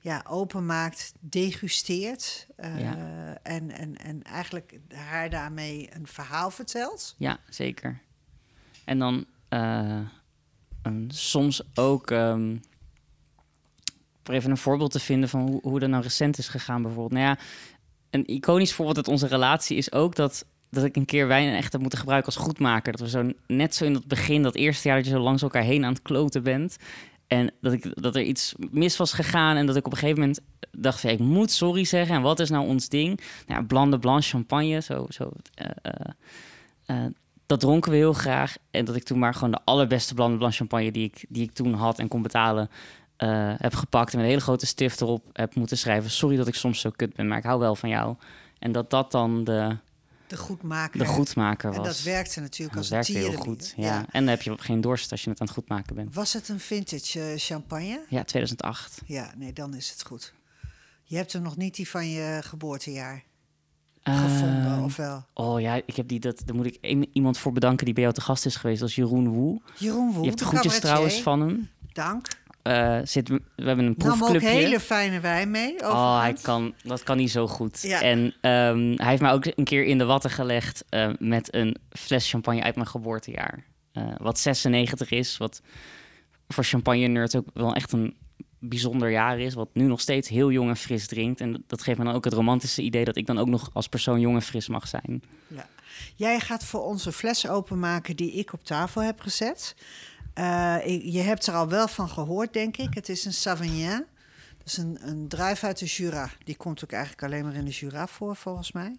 ja, openmaakt, degusteert eh, Ja. en, en, en eigenlijk haar daarmee een verhaal vertelt? Ja, zeker. En dan eh, soms ook ehm, voor even een voorbeeld te vinden van hoe, hoe dat nou recent is gegaan bijvoorbeeld. Nou ja, een iconisch voorbeeld uit onze relatie is ook dat, dat ik een keer wijn echt heb moeten gebruiken als goedmaker. Dat we zo net zo in het begin, dat eerste jaar dat je zo langs elkaar heen aan het kloten bent. En dat, ik, dat er iets mis was gegaan en dat ik op een gegeven moment dacht ik moet sorry zeggen. En wat is nou ons ding? Nou ja, Blanc de Blanc champagne, zo, zo eh, eh, eh, dat dronken we heel graag. En dat ik toen maar gewoon de allerbeste Blanc de Blanc champagne die ik, die ik toen had en kon betalen, heb gepakt. En met een hele grote stift erop heb moeten schrijven. Sorry dat ik soms zo kut ben, maar ik hou wel van jou. En dat dat dan de, De goedmaker. de goedmaker was. En dat werkte natuurlijk En als dat een werkte heel goed. Ja. En dan heb je geen dorst als je het aan het goedmaken bent. Was het een vintage eh, champagne? Ja, 2008. Ja, nee, dan is het goed. Je hebt er nog niet die van je geboortejaar Ehm, gevonden, of wel? Oh ja, ik heb die, dat, daar moet ik een- iemand voor bedanken die bij jou te gast is geweest. Dat is Jeroen Woe. Jeroen Woel, Je hebt de groetjes cabaretier. trouwens van hem. Dank. Eh, zit, we hebben een Nam ook proefclubje. hele fijne wijn mee. Oh, hij kan, dat kan niet zo goed. Ja. En ehm, hij heeft mij ook een keer in de watten gelegd eh, met een fles champagne uit mijn geboortejaar. Eh, wat 96 is, wat voor champagne-nerds ook wel echt een bijzonder jaar is. Wat nu nog steeds heel jong en fris drinkt. En dat geeft me dan ook het romantische idee dat ik dan ook nog als persoon jong en fris mag zijn. Ja. Jij gaat voor ons een fles openmaken die ik op tafel heb gezet. Eh, je hebt er al wel van gehoord, denk ik. Het is een Savagnin. Dat is een, een druif uit de Jura. Die komt ook eigenlijk alleen maar in de Jura voor, volgens mij.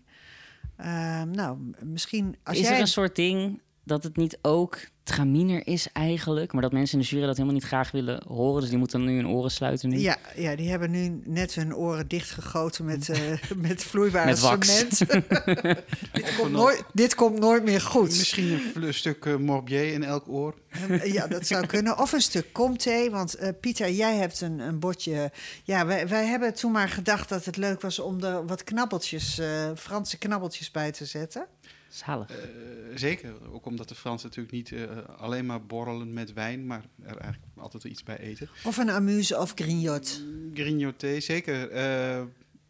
Eh, nou, misschien als is jij... er een soort ding dat het niet ook traminer is eigenlijk, maar dat mensen in de jury dat helemaal niet graag willen horen, dus die moeten nu hun oren sluiten nu? Ja, ja, die hebben nu net hun oren dichtgegoten met, eh, met vloeibare Met cement. dit, komt nooit, dit komt nooit meer goed. Misschien een stuk eh, Morbier in elk oor. Eh, Ja, dat zou kunnen. Of een stuk comté. Want eh, Pieter, jij hebt een, een bordje. Ja, wij, wij hebben toen maar gedacht dat het leuk was om er wat knabbeltjes, eh, Franse knabbeltjes bij te zetten. Zalig. Eh, zeker, ook omdat de Fransen natuurlijk niet eh, alleen maar borrelen met wijn, maar er eigenlijk altijd iets bij eten. Of een amuse of grignote. Grignoté, zeker. Eh,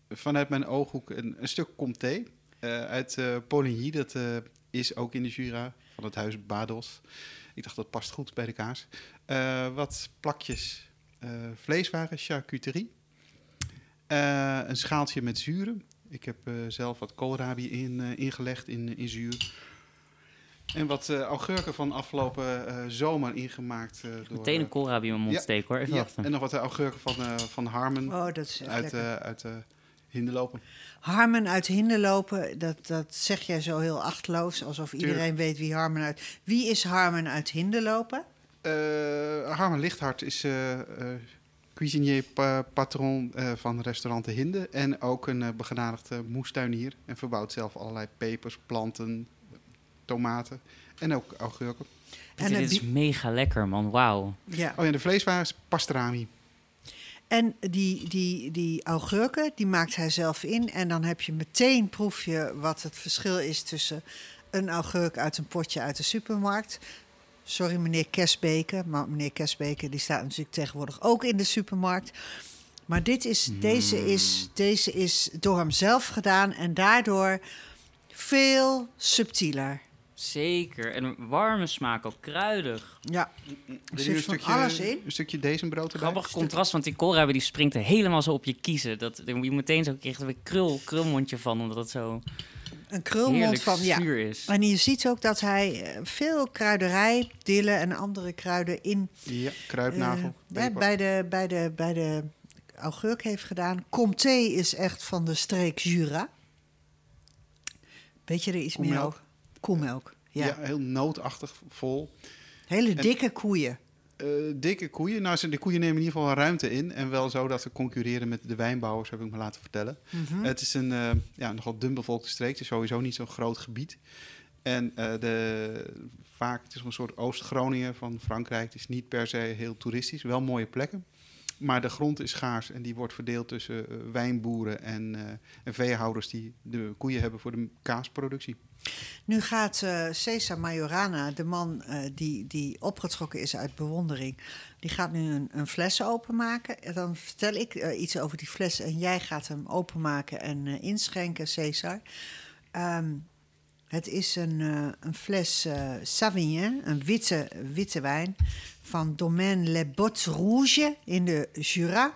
vanuit mijn ooghoek een, een stuk comté eh, uit eh Poligny. Dat eh, is ook in de Jura van het huis Bados. Ik dacht dat past goed bij de kaas. Eh, wat plakjes eh, vleeswaren, charcuterie. Eh, een schaaltje met zuren. Ik heb eh, zelf wat koolrabi in, eh, ingelegd in, in zuur. En wat eh, augurken van afgelopen eh, zomer ingemaakt. eh, door, Meteen een eh, koolrabi in mijn mond ja, steken hoor. Even ja, wachten. en nog wat augurken van, eh, van Harmen Oh, dat is echt uit, lekker. eh uit eh Hinderlopen. Harmen uit Hinderlopen, dat, dat zeg jij zo heel achtloos. Alsof iedereen weet wie Harmen uit... Wie is Harmen uit Hinderlopen? Eh Harmen Lichthart is eh, eh, cuisinier pa- patron eh, van restaurant De Hinde. En ook een eh, begenadigde moestuinier. En verbouwt zelf allerlei pepers, planten, tomaten en ook augurken. Dit, En, dit het is mega lekker man, wauw. Ja. Oh ja, de vleeswaren is pastrami. En die, die, die augurken, die maakt hij zelf in. En dan heb je meteen proef je wat het verschil is tussen een augurk uit een potje uit de supermarkt. Sorry, meneer Kesbeke. Maar meneer Kesbeke die staat natuurlijk tegenwoordig ook in de supermarkt. Maar dit is, deze, is, deze is door hem zelf gedaan en daardoor veel subtieler. Zeker. En een warme smaak, ook kruidig. Ja, er je zit een van stukje, alles in. Een stukje dezenbrood erbij? Grappig contrast, want die koolrabi die springt er helemaal zo op je kiezen. Dat, je moet meteen zo krijg je er een krul, krulmondje van, omdat het zo Een krulmond van, ja. zuur is. En je ziet ook dat hij eh, veel kruiderij, dillen en andere kruiden in Ja, kruidnagel. eh, bij, de, bij, de, bij de augurk heeft gedaan. Comté is echt van de streek Jura. Weet je er iets meer over? Koemelk, ja. ja. heel nootachtig, vol. Hele dikke koeien. Eh, dikke koeien. Nou, de koeien nemen in ieder geval ruimte in. En wel zo dat ze concurreren met de wijnbouwers, heb ik me laten vertellen. Mhm. Het is een eh, ja, nogal dunbevolkte streek. Het is sowieso niet zo'n groot gebied. En eh, de, vaak, het is een soort Oost-Groningen van Frankrijk. Het is niet per se heel toeristisch. Wel mooie plekken. Maar de grond is schaars en die wordt verdeeld tussen wijnboeren en, en veehouders die de koeien hebben voor de kaasproductie. Nu gaat eh, Cesar Majorana, de man eh, die, die opgetrokken is uit bewondering, die gaat nu een, fles openmaken. En dan vertel ik eh, iets over die fles en jij gaat hem openmaken en inschenken, Cesar. Ehm, het is een, een fles Savignon, een witte, witte wijn van Domaine Les Bottes Rouges in de Jura.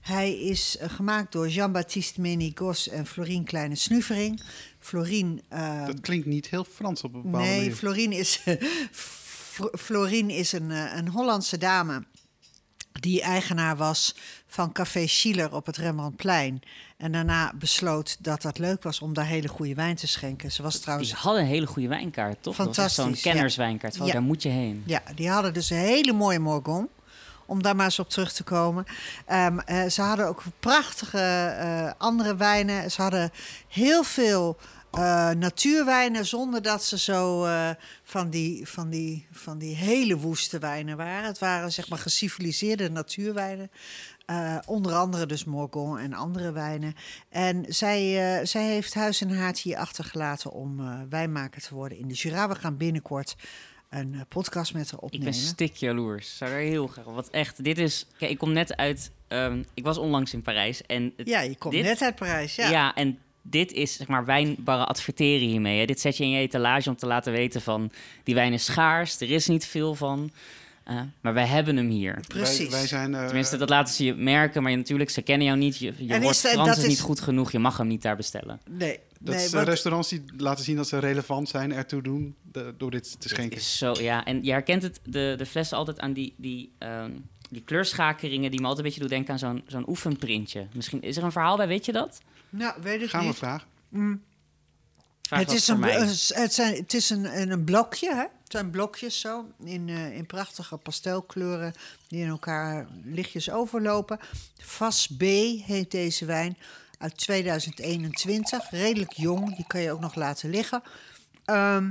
Hij is gemaakt door Jean-Baptiste Menigos en Florine Kleine Snuvering. Florine eh, Dat klinkt niet heel Frans op een bepaalde Nee, manier. Florine is, Fl- Florine is een, eh, een Hollandse dame die eigenaar was van Café Schiller op het Rembrandtplein. En daarna besloot dat dat leuk was om daar hele goede wijn te schenken. Ze was trouwens... Die hadden een hele goede wijnkaart, toch? Zo'n Fantastisch, ja. kennerswijnkaart. Van, Ja. Daar moet je heen. Ja, die hadden dus een hele mooie Morgon. Om daar maar eens op terug te komen. Ehm, eh, ze hadden ook prachtige eh, andere wijnen. Ze hadden heel veel eh, natuurwijnen zonder dat ze zo van, die, van, die, van die hele woeste wijnen waren. Het waren zeg maar geciviliseerde natuurwijnen. Onder andere dus Morgon en andere wijnen. En zij, zij heeft huis en haard hier achtergelaten om eh, wijnmaker te worden in de Jura. We gaan binnenkort een eh, podcast met haar Ik opnemen. ben stik jaloers. Zou er heel graag. Wat echt, dit is. Kijk, ik kom net uit. ehm, ik was onlangs in Parijs en. het- ja, je komt dit- net uit Parijs. Ja. Ja. en dit is zeg maar wijnbarren adverteren hiermee. Hè. Dit zet je in je etalage om te laten weten van die wijn is schaars, er is niet veel van. Eh, maar wij hebben hem hier. precies. Wij, wij zijn, eh, Tenminste, dat laten ze je merken, maar je, natuurlijk, ze kennen jou niet. Je, je dat- Frans is- niet goed genoeg, je mag hem niet daar bestellen. Nee, dat nee is, eh, want- restaurants die laten zien dat ze relevant zijn ertoe doen de- door dit te schenken. is zo, ja. En je herkent het, de, de flessen altijd aan die, die, ehm, die kleurschakeringen die me altijd een beetje doen denken aan zo'n zo'n oefenprintje. Misschien is er een verhaal bij, weet je dat? nou, weet ik Gaan we niet. vragen. Vraag Het is, een, het, zijn, het is een, een, een blokje, hè? Het zijn blokjes zo, in, eh, in prachtige pastelkleuren die in elkaar lichtjes overlopen. Vas B heet deze wijn uit 2021, redelijk jong, die kan je ook nog laten liggen. Ehm,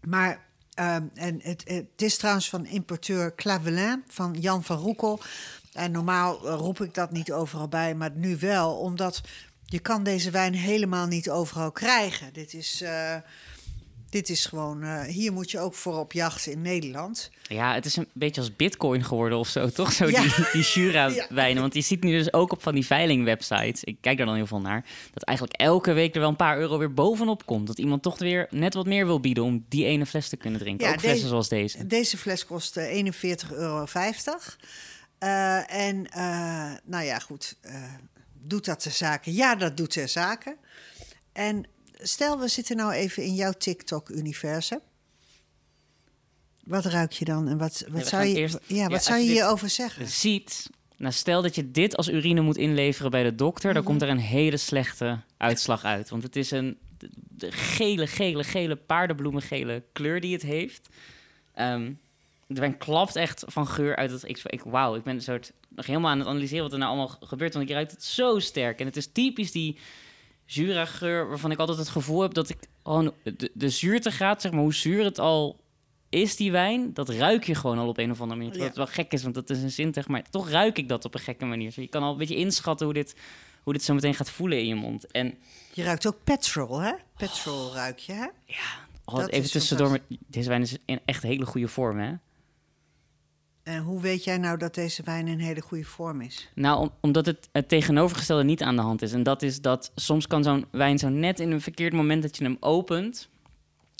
maar, ehm, en het, het is trouwens van importeur Clavelin, van Jan van Roekel. En normaal eh, roep ik dat niet overal bij, maar nu wel, omdat je kan deze wijn helemaal niet overal krijgen. Dit is, eh, dit is gewoon, eh, hier moet je ook voor op jacht in Nederland. Ja, het is een beetje als bitcoin geworden of zo, toch? Zo Ja. die, die Ja. Jura-wijnen. Want je ziet nu dus ook op van die veilingwebsites, ik kijk daar dan heel veel naar, dat eigenlijk elke week er wel een paar euro weer bovenop komt. Dat iemand toch weer net wat meer wil bieden om die ene fles te kunnen drinken. Ja, ook flessen deze- zoals deze. Deze fles kost eh, 41,50 euro. Eh, en eh, nou ja, goed. eh, doet dat ter zake? Ja, dat doet ter zake. En stel, we zitten nou even in jouw TikTok-universum. Wat ruik je dan en wat, wat zou je, eerst- ja, wat zou je hierover zeggen? ziet, nou stel dat je dit als urine moet inleveren bij de dokter, dan komt er een hele slechte uitslag uit. Want het is een de, gele, gele, gele paardenbloemengele kleur die het heeft. Ehm, de wijn klapt echt van geur uit. Het, ik, ik, Wauw, ik ben een soort nog helemaal aan het analyseren wat er nou allemaal gebeurt. Want ik ruik het zo sterk. En het is typisch die Jura-geur waarvan ik altijd het gevoel heb dat ik gewoon de, de zuurtegraad, zeg maar, hoe zuur het al is die wijn, dat ruik je gewoon al op een of andere manier. Terwijl Ja. het wel gek is, want dat is een zintig, maar toch ruik ik dat op een gekke manier. Zo, je kan al een beetje inschatten hoe dit, hoe dit zo meteen gaat voelen in je mond. En Je ruikt ook petrol, hè? Petrol ruik je, hè? oh, Dat even tussendoor, met, deze wijn is in echt hele goede vorm, hè? En hoe weet jij nou dat deze wijn in hele goede vorm is? Nou, om- omdat het, het tegenovergestelde niet aan de hand is. En dat is dat soms kan zo'n wijn zo net in een verkeerd moment dat je hem opent,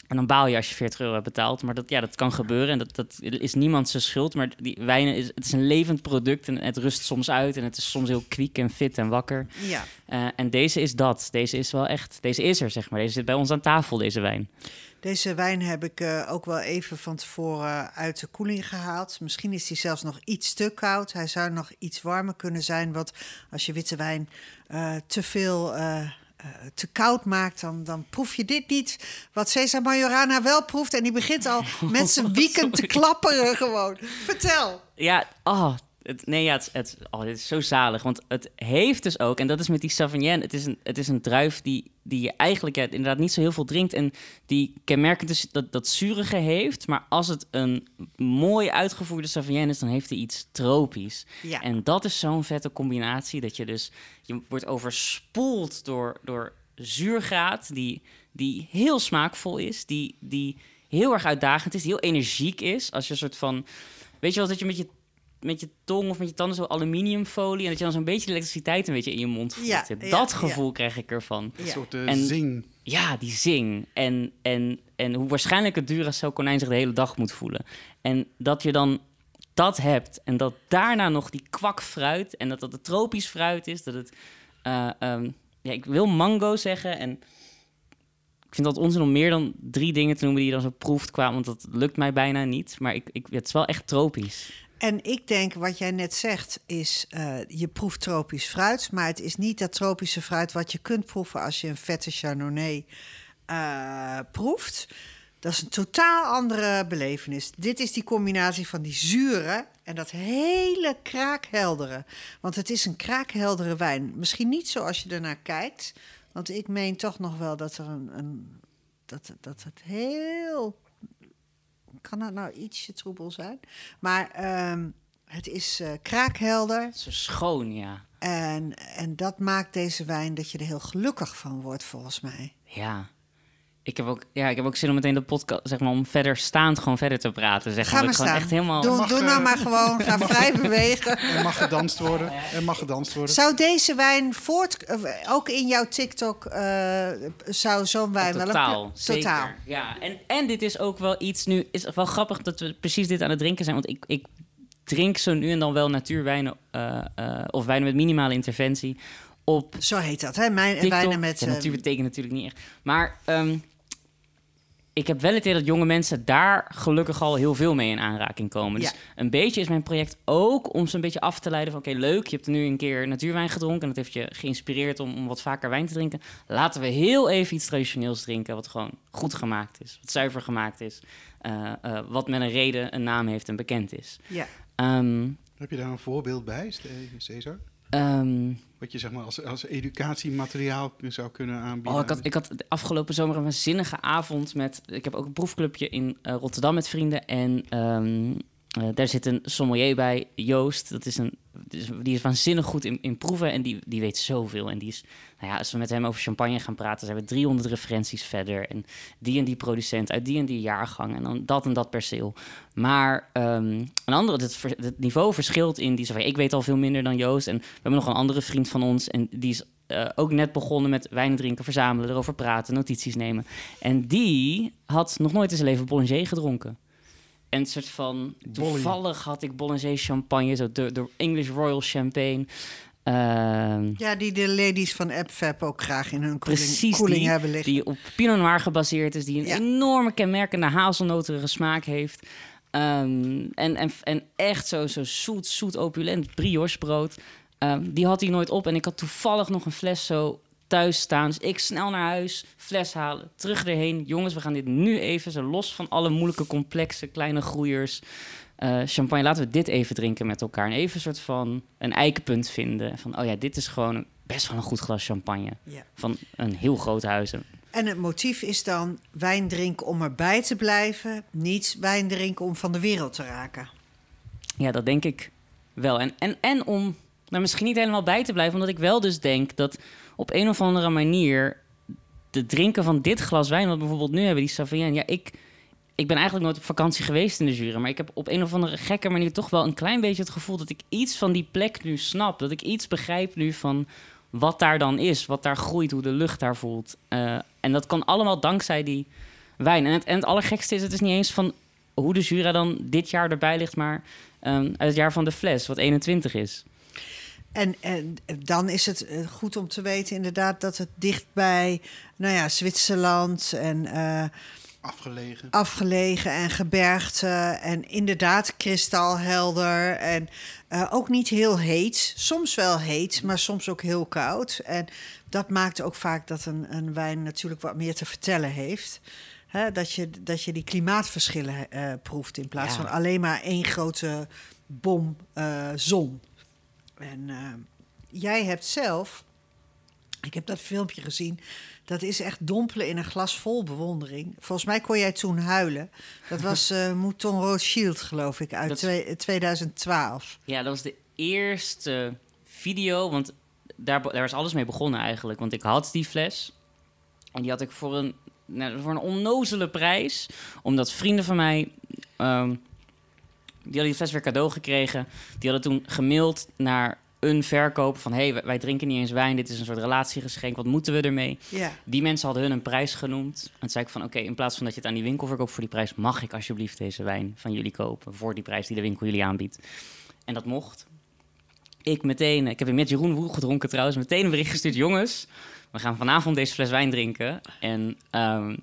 En dan baal je als je 40 euro hebt betaald. Maar dat, ja, dat kan gebeuren en dat, dat is niemand zijn schuld. Maar die wijnen is, het is een levend product en het rust soms uit. En het is soms heel kwiek en fit en wakker. Ja. Eh, en deze is dat. Deze is wel echt, deze is er zeg maar. Deze zit bij ons aan tafel, deze wijn. Deze wijn heb ik uh, ook wel even van tevoren uit de koeling gehaald. Misschien is die zelfs nog iets te koud. Hij zou nog iets warmer kunnen zijn. Want als je witte wijn uh, te veel uh, te koud maakt, dan, dan proef je dit niet. Wat Cesar Majorana wel proeft. En die begint al met zijn weekend te klapperen gewoon. Vertel. Ja, oh, het, nee, ja, het, het, oh, dit is zo zalig. Want het heeft dus ook, en dat is met die Sauvignon, het is een, het is een druif die, die je eigenlijk ja, inderdaad niet zo heel veel drinkt. En die kenmerkend dus dat, dat zurige heeft. Maar als het een mooi uitgevoerde Sauvignon is, dan heeft hij iets tropisch. Ja. En dat is zo'n vette combinatie. Dat je dus, je wordt overspoeld door, door zuurgraad, die, die heel smaakvol is. Die, die heel erg uitdagend is, die heel energiek is. Als je een soort van... Weet je wel, dat je met je met je tong of met je tanden zo aluminiumfolie... en dat je dan zo'n beetje elektriciteit een beetje in je mond voelt. Ja, dat ja, gevoel krijg ik ervan. Een soort uh, En- zing. Ja, die zing. En, en, en hoe waarschijnlijk het Duracell konijn zich de hele dag moet voelen. En dat je dan dat hebt en dat daarna nog die kwak fruit... en dat dat het tropisch fruit is, dat het... eh, ehm, ja, ik wil mango zeggen en... Ik vind dat onzin om meer dan drie dingen te noemen die je dan zo proeft qua... want dat lukt mij bijna niet. Maar ik, ik, het is wel echt tropisch. En ik denk, wat jij net zegt, is eh, je proeft tropisch fruit. Maar het is niet dat tropische fruit wat je kunt proeven als je een vette Chardonnay eh, proeft. Dat is een totaal andere belevenis. Dit is die combinatie van die zure en dat hele kraakheldere. Want het is een kraakheldere wijn. Misschien niet zoals je ernaar kijkt. Want ik meen toch nog wel dat er een. een dat, dat het heel kan dat nou ietsje troebel zijn? Maar ehm, het is eh, kraakhelder. Zo schoon, ja. En, en dat maakt deze wijn dat je er heel gelukkig van wordt, volgens mij. Ja. Ik heb ook, ja, ik heb ook zin om meteen de podcast, zeg maar, om verder staand gewoon verder te praten. Zeg Ga maar. staan. echt helemaal... Doe, Mag, doe eh, nou maar gewoon. Ga vrij bewegen. Er mag gedanst worden. Er mag gedanst worden. Zou deze wijn voort... eh, ook in jouw TikTok... eh, zou zo'n wijn wel... Totaal. Totaal. Ja, en, en dit is ook wel iets nu... is wel grappig dat we precies dit aan het drinken zijn. Want ik, ik drink zo nu en dan wel natuurwijnen... eh, eh, of wijnen met minimale interventie op Zo heet dat, hè? Mijn TikTok. wijnen met... ja, natuur betekent natuurlijk niet echt. Maar ehm, ik heb wel het idee dat jonge mensen daar gelukkig al heel veel mee in aanraking komen. Dus Ja. een beetje is mijn project ook om ze een beetje af te leiden van... oké, leuk, je hebt nu een keer natuurwijn gedronken... en dat heeft je geïnspireerd om, om wat vaker wijn te drinken. Laten we heel even iets traditioneels drinken... wat gewoon goed gemaakt is, wat zuiver gemaakt is... eh, eh, wat met een reden een naam heeft en bekend is. ja. Ehm, Heb je daar een voorbeeld bij, Cesar? ehm, Wat je zeg maar als, als educatiemateriaal zou kunnen aanbieden? Oh, ik had, ik had de afgelopen zomer een waanzinnige avond met... Ik heb ook een proefclubje in eh, Rotterdam met vrienden. En ehm, eh, daar zit een sommelier bij, Joost. Dat is een, die is- die is waanzinnig goed in, in proeven en die, die weet zoveel. En die is, nou ja, als we met hem over champagne gaan praten... zijn we 300 referenties verder. En die en die producent uit die en die jaargang. En dan dat en dat perceel. Maar ehm, een andere, het, niveau verschilt in die... Ik weet al veel minder dan Joost. En we hebben nog een andere vriend van ons... en die is eh, ook net begonnen met wijn drinken, verzamelen, erover praten, notities nemen. En die had nog nooit in zijn leven Bollinger gedronken. En het soort van, toevallig had ik Bollinger champagne, zo de, de English Royal Champagne. Ehm, ja, die de ladies van AppFab ook graag in hun koeling, Precies koeling die, hebben liggen. die op Pinot Noir gebaseerd is, die een Ja. enorme kenmerkende hazelnoterige smaak heeft. Ehm, en, en, en echt zo, zo zoet, zoet, opulent brioche brood. Ehm, die had hij nooit op. En ik had toevallig nog een fles zo thuis staan. Dus ik snel naar huis, fles halen, terug erheen. Jongens, we gaan dit nu even, zo los van alle moeilijke, complexe, kleine groeiers. eh, champagne, laten we dit even drinken met elkaar. En even een soort van een eikenpunt vinden. Van, oh ja, dit is gewoon best wel een goed glas champagne. Ja. Van een heel groot huis. En het motief is dan wijn drinken om erbij te blijven, niet wijn drinken om van de wereld te raken. Ja, dat denk ik wel. En, en, en om daar misschien niet helemaal bij te blijven, omdat ik wel dus denk dat op een of andere manier de drinken van dit glas wijn, wat we bijvoorbeeld nu hebben, die Sauvignon, ja, ik, ik ben eigenlijk nooit op vakantie geweest in de Jura, maar ik heb op een of andere gekke manier toch wel een klein beetje het gevoel dat ik iets van die plek nu snap. Dat ik iets begrijp nu van wat daar dan is, wat daar groeit, hoe de lucht daar voelt. Eh, en dat kan allemaal dankzij die wijn. En het, en het allergekste is, het is niet eens van hoe de Jura dan dit jaar erbij ligt, maar ehm, uit het jaar van de fles, wat 21 is. En, en dan is het eh, goed om te weten inderdaad dat het dicht bij nou ja, Zwitserland en eh, Afgelegen. afgelegen en gebergte en inderdaad kristalhelder en eh, ook niet heel heet. Soms wel heet, maar soms ook heel koud. En dat maakt ook vaak dat een, een wijn natuurlijk wat meer te vertellen heeft. Hè, dat, je, dat je die klimaatverschillen eh, proeft in plaats Ja. van alleen maar één grote bom eh, zon. En eh, jij hebt zelf, ik heb dat filmpje gezien, dat is echt dompelen in een glas vol bewondering. Volgens mij kon jij toen huilen. Dat was eh Mouton Rothschild, geloof ik, uit Dat- twee- 2012. Ja, dat was de eerste video, want daar, daar was alles mee begonnen eigenlijk. Want ik had die fles en die had ik voor een, nou, voor een onnozele prijs. Omdat vrienden van mij, ehm, die hadden die fles weer cadeau gekregen. Die hadden toen gemaild naar een verkoper van... hé, hey, wij, drinken niet eens wijn, dit is een soort relatiegeschenk, wat moeten we ermee? Ja. Die mensen hadden hun een prijs genoemd. En toen zei ik van, oké, in plaats van dat je het aan die winkel verkoopt voor die prijs... mag ik alsjeblieft deze wijn van jullie kopen voor die prijs die de winkel jullie aanbiedt. En dat mocht. Ik meteen, ik heb met Jeroen Woel gedronken trouwens, meteen een bericht gestuurd. Jongens, we gaan vanavond deze fles wijn drinken. En, ehm,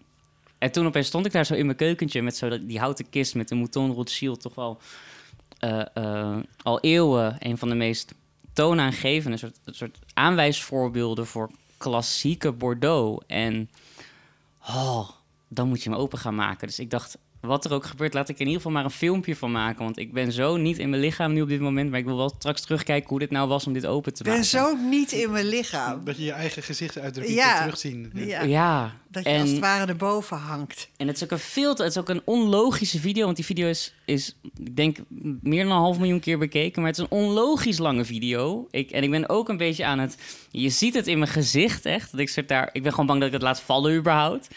en toen opeens stond ik daar zo in mijn keukentje met zo die houten kist met de Mouton Rothschild. Toch wel eh, eh, al eeuwen een van de meest toonaangevende soort, soort aanwijsvoorbeelden voor klassieke Bordeaux. En oh, dan moet je hem open gaan maken. Dus ik dacht, wat er ook gebeurt, laat ik er in ieder geval maar een filmpje van maken. Want ik ben zo niet in mijn lichaam nu op dit moment. Maar ik wil wel straks terugkijken hoe dit nou was om dit open te Ik ben maken. zo niet in mijn lichaam. Dat je je eigen gezichtsuitdrukking Ja. terugzien. Ja, Ja, dat je en, als het ware erboven hangt. en het is ook een veel te, het is ook een onlogische video, want die video is, is ik denk meer dan een half miljoen keer bekeken, maar het is een onlogisch lange video. Ik, en ik ben ook een beetje aan het, je ziet het in mijn gezicht echt, dat ik soort daar, ik ben gewoon bang dat ik het laat vallen überhaupt.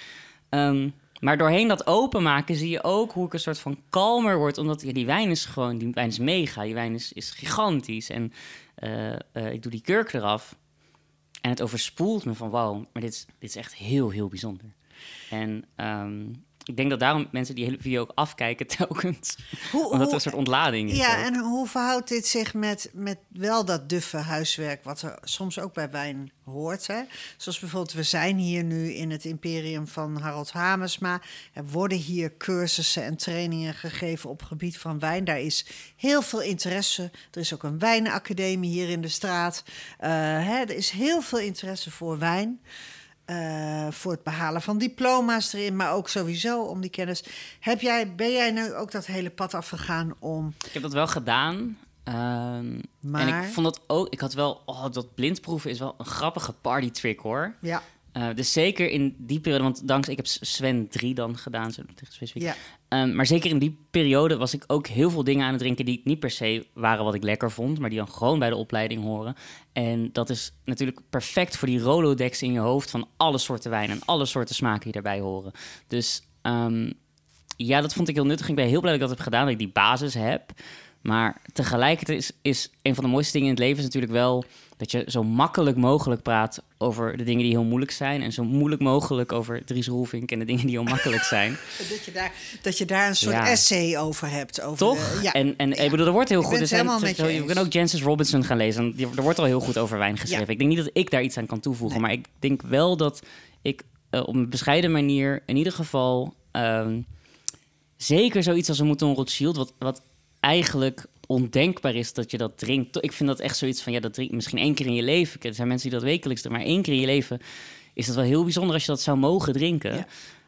Ehm, maar doorheen dat openmaken zie je ook hoe ik een soort van kalmer word, omdat ja, die wijn is gewoon, die wijn is mega, die wijn is, is gigantisch en eh, eh, ik doe die kurk eraf. En het overspoelt me van wauw, maar dit is, dit is echt heel, heel bijzonder. En ehm, ik denk dat daarom mensen die hele video ook afkijken telkens. Hoe, Omdat er hoe- een soort ontlading is. ja, ook. en hoe verhoudt dit zich met, met wel dat duffe huiswerk... wat er soms ook bij wijn hoort? Hè? Zoals bijvoorbeeld, we zijn hier nu in het imperium van Harold Hamersma. Er worden hier cursussen en trainingen gegeven op gebied van wijn. Daar is heel veel interesse. Er is ook een wijnacademie hier in de straat. Eh, hè, er is heel veel interesse voor wijn. Eh, voor het behalen van diploma's erin, maar ook sowieso om die kennis. Heb jij, ben jij nu ook dat hele pad afgegaan om Ik heb dat wel gedaan. ehm, Maar- En ik vond dat ook... Ik had wel... Oh, dat blindproeven is wel een grappige party trick, hoor. Ja, Eh, dus zeker in die periode... Want dankzij... Ik heb Sven 3 dan gedaan, zo specifiek. ja. Ehm, maar zeker in die periode was ik ook heel veel dingen aan het drinken die niet per se waren wat ik lekker vond, maar die dan gewoon bij de opleiding horen. En dat is natuurlijk perfect voor die Rolodex in je hoofd van alle soorten wijn en alle soorten smaken die daarbij horen. Dus ehm, ja, dat vond ik heel nuttig. Ik ben heel blij dat ik dat heb gedaan, dat ik die basis heb. Maar tegelijkertijd is, is een van de mooiste dingen in het leven is natuurlijk wel dat je zo makkelijk mogelijk praat over de dingen die heel moeilijk zijn. En zo moeilijk mogelijk over Dries Roelvink en de dingen die heel makkelijk zijn. Dat, je daar, dat je daar een soort Ja. essay over hebt. Over Toch? de- ja. En, en Ja. ik bedoel, er wordt heel Ik goed. helemaal met je je eens. kan ook Jancis Robinson gaan lezen. En er wordt al heel goed over wijn geschreven. Ik denk niet dat ik daar iets aan kan toevoegen. Maar ik denk wel dat ik eh, op een bescheiden manier in ieder geval ehm, zeker zoiets als een Mouton Rothschild, wat, wat eigenlijk ondenkbaar is dat je dat drinkt. Ik vind dat echt zoiets van, ja, dat drink misschien één keer in je leven. Er zijn mensen die dat wekelijks doen, maar één keer in je leven is het wel heel bijzonder als je dat zou mogen drinken. Ja.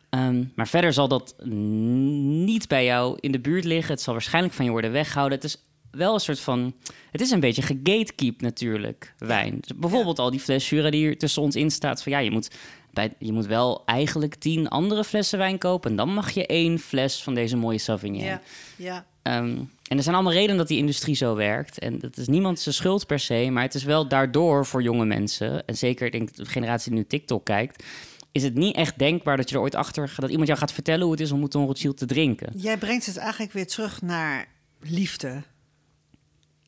Ehm, maar verder zal dat niet bij jou in de buurt liggen. Het zal waarschijnlijk van je worden weggehouden. Het is wel een soort van... Het is een beetje gegatekeep natuurlijk, wijn. Dus bijvoorbeeld al die fles Jura die hier tussen ons in staat. Van ja, je moet, bij, je moet wel eigenlijk tien andere flessen wijn kopen. En dan mag je één fles van deze mooie Sauvignon. ja, ja. Ehm, en er zijn allemaal redenen dat die industrie zo werkt. En dat is niemand zijn schuld per se. Maar het is wel daardoor voor jonge mensen... en zeker ik denk de generatie die nu TikTok kijkt... is het niet echt denkbaar dat je er ooit achter gaat... dat iemand jou gaat vertellen hoe het is om Mouton Rothschild te drinken. Jij brengt het eigenlijk weer terug naar liefde.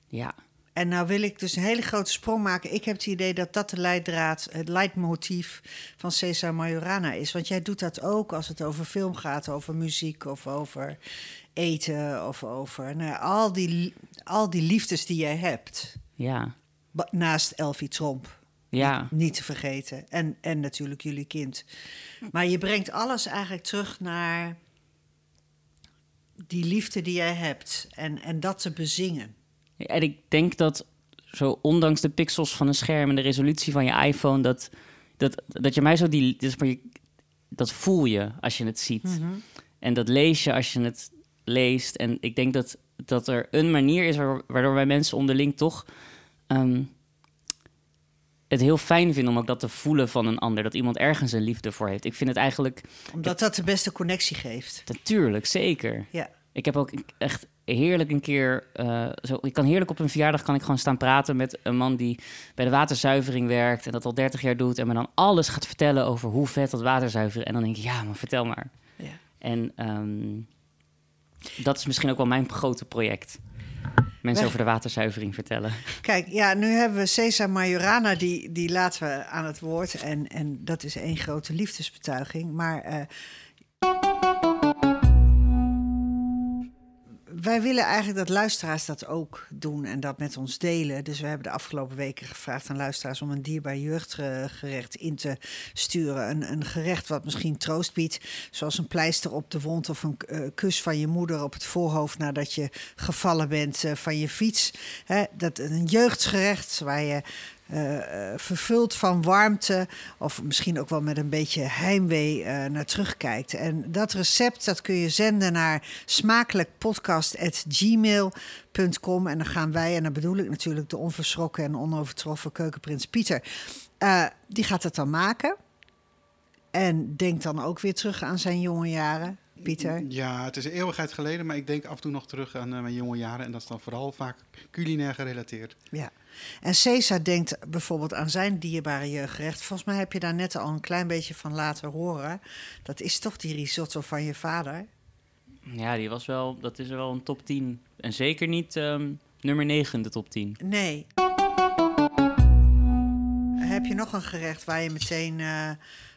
Ja, En nou wil ik dus een hele grote sprong maken. Ik heb het idee dat dat de leidraad, het leidmotief van Cesar Majorana is. Want jij doet dat ook als het over film gaat, over muziek of over eten of over nou, al, die, al die liefdes die jij hebt. Ja, Naast Elfie Tromp. ja. Niet te vergeten. En, en natuurlijk jullie kind. Maar je brengt alles eigenlijk terug naar die liefde die jij hebt. En, en dat te bezingen. En ik denk dat zo ondanks de pixels van een scherm en de resolutie van je iPhone, dat, dat, dat je mij zo die. Dus maar je, dat voel je als je het ziet. En dat lees je als je het leest. En ik denk dat, dat er een manier is waar- waardoor wij mensen onderling toch ehm, het heel fijn vinden om ook dat te voelen van een ander. Dat iemand ergens een liefde voor heeft. Ik vind het eigenlijk Omdat dat de beste connectie geeft. natuurlijk, zeker. Ja. Ik heb ook echt heerlijk een keer. eh, zo, ik kan heerlijk op een verjaardag kan ik gewoon staan praten met een man die bij de waterzuivering werkt en dat al 30 jaar doet. En me dan alles gaat vertellen over hoe vet dat waterzuiveren. En dan denk ik, ja, maar vertel maar. ja. En ehm, dat is misschien ook wel mijn grote project. Mensen over de waterzuivering vertellen. Kijk, ja, nu hebben we Cesar Majorana, die, die laten we aan het woord. En, en dat is één grote liefdesbetuiging. Maar eh, wij willen eigenlijk dat luisteraars dat ook doen en dat met ons delen. Dus we hebben de afgelopen weken gevraagd aan luisteraars om een dierbaar jeugdgerecht in te sturen. Een, een gerecht wat misschien troost biedt, zoals een pleister op de wond of een eh, kus van je moeder op het voorhoofd nadat je gevallen bent eh, van je fiets. Dat, een jeugdgerecht waar je eh, vervuld van warmte of misschien ook wel met een beetje heimwee eh, naar terugkijkt. En dat recept dat kun je zenden naar smakelijkpodcast.gmail.com en dan gaan wij, en dan bedoel ik natuurlijk de onverschrokken en onovertroffen keukenprins Pieter, die gaat het dan maken. En denkt dan ook weer terug aan zijn jonge jaren, Pieter. Ja, het is een eeuwigheid geleden, maar ik denk af en toe nog terug aan mijn jonge jaren. En dat is dan vooral vaak culinair gerelateerd. Ja. En Cesar denkt bijvoorbeeld aan zijn dierbare jeugdgerecht. Volgens mij heb je daar net al een klein beetje van laten horen. Dat is toch die risotto van je vader? Ja, die was wel, dat is wel een top 10. En zeker niet ehm, nummer 9 in de top 10. Nee. Heb je nog een gerecht waar je meteen eh,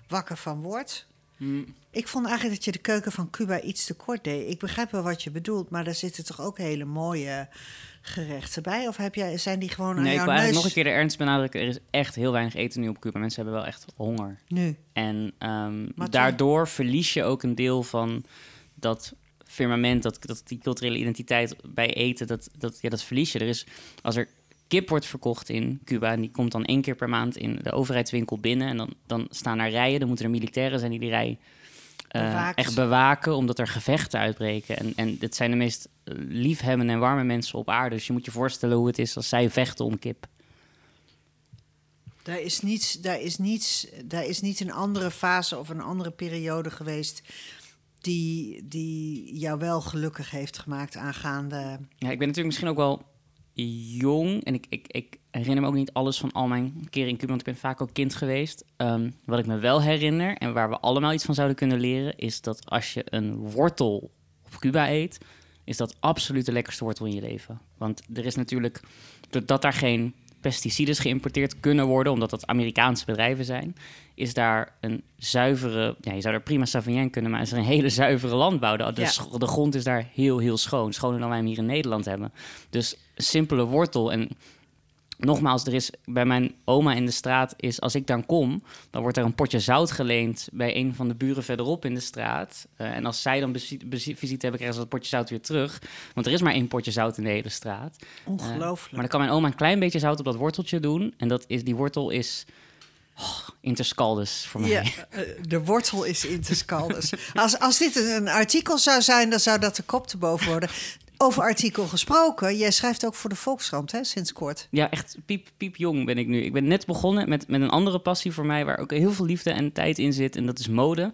wakker van wordt? Mm, Ik vond eigenlijk dat je de keuken van Cuba iets te kort deed. Ik begrijp wel wat je bedoelt, maar daar zitten toch ook hele mooie gerechten bij? Of heb jij, zijn die gewoon aan Nee, ik wil neus nog een keer de ernst benadrukken. Er is echt heel weinig eten nu op Cuba. Mensen hebben wel echt honger. nu? En ehm, daardoor verlies je ook een deel van dat firmament, dat, dat die culturele identiteit bij eten, dat, dat, ja, dat verlies je. Er is, als er kip wordt verkocht in Cuba, en die komt dan één keer per maand in de overheidswinkel binnen, en dan, dan staan er rijen, dan moeten er militairen zijn die die rij eh, echt bewaken, omdat er gevechten uitbreken. En, en dit zijn de meest eh, liefhebbende en warme mensen op aarde. Dus je moet je voorstellen hoe het is als zij vechten om kip. Daar is, niets, daar, is niets, daar is niet een andere fase of een andere periode geweest die, die jou wel gelukkig heeft gemaakt aangaande. Ja, ik ben natuurlijk misschien ook wel jong. En ik, ik, ik herinner me ook niet alles van al mijn keren in Cuba, want ik ben vaak ook kind geweest. Ehm, wat ik me wel herinner, en waar we allemaal iets van zouden kunnen leren, is dat als je een wortel op Cuba eet, is dat absoluut de lekkerste wortel in je leven. Want er is natuurlijk, doordat daar geen pesticides geïmporteerd kunnen worden, omdat dat Amerikaanse bedrijven zijn, is daar een zuivere, ja, je zou er prima Sauvignon kunnen, maar is er een hele zuivere landbouw. De, de, Ja. sch- de grond is daar heel, heel schoon. Schoner dan wij hem hier in Nederland hebben. Dus een simpele wortel. En nogmaals, er is bij mijn oma in de straat, is als ik dan kom, dan wordt er een potje zout geleend bij een van de buren verderop in de straat. Eh, en als zij dan visite hebben, krijgen ze dat potje zout weer terug. Want er is maar één potje zout in de hele straat. Ongelooflijk. Maar dan kan mijn oma een klein beetje zout op dat worteltje doen. En dat is, die wortel is oh, interscaldus voor mij. Ja, eh, de wortel is interscaldus. als, als dit een artikel zou zijn, dan zou dat de kop te boven worden. Over artikel gesproken, jij schrijft ook voor de Volkskrant, hè, sinds kort. Ja, echt piep, piep jong ben ik nu. Ik ben net begonnen met, met een andere passie voor mij, waar ook heel veel liefde en tijd in zit. En dat is mode.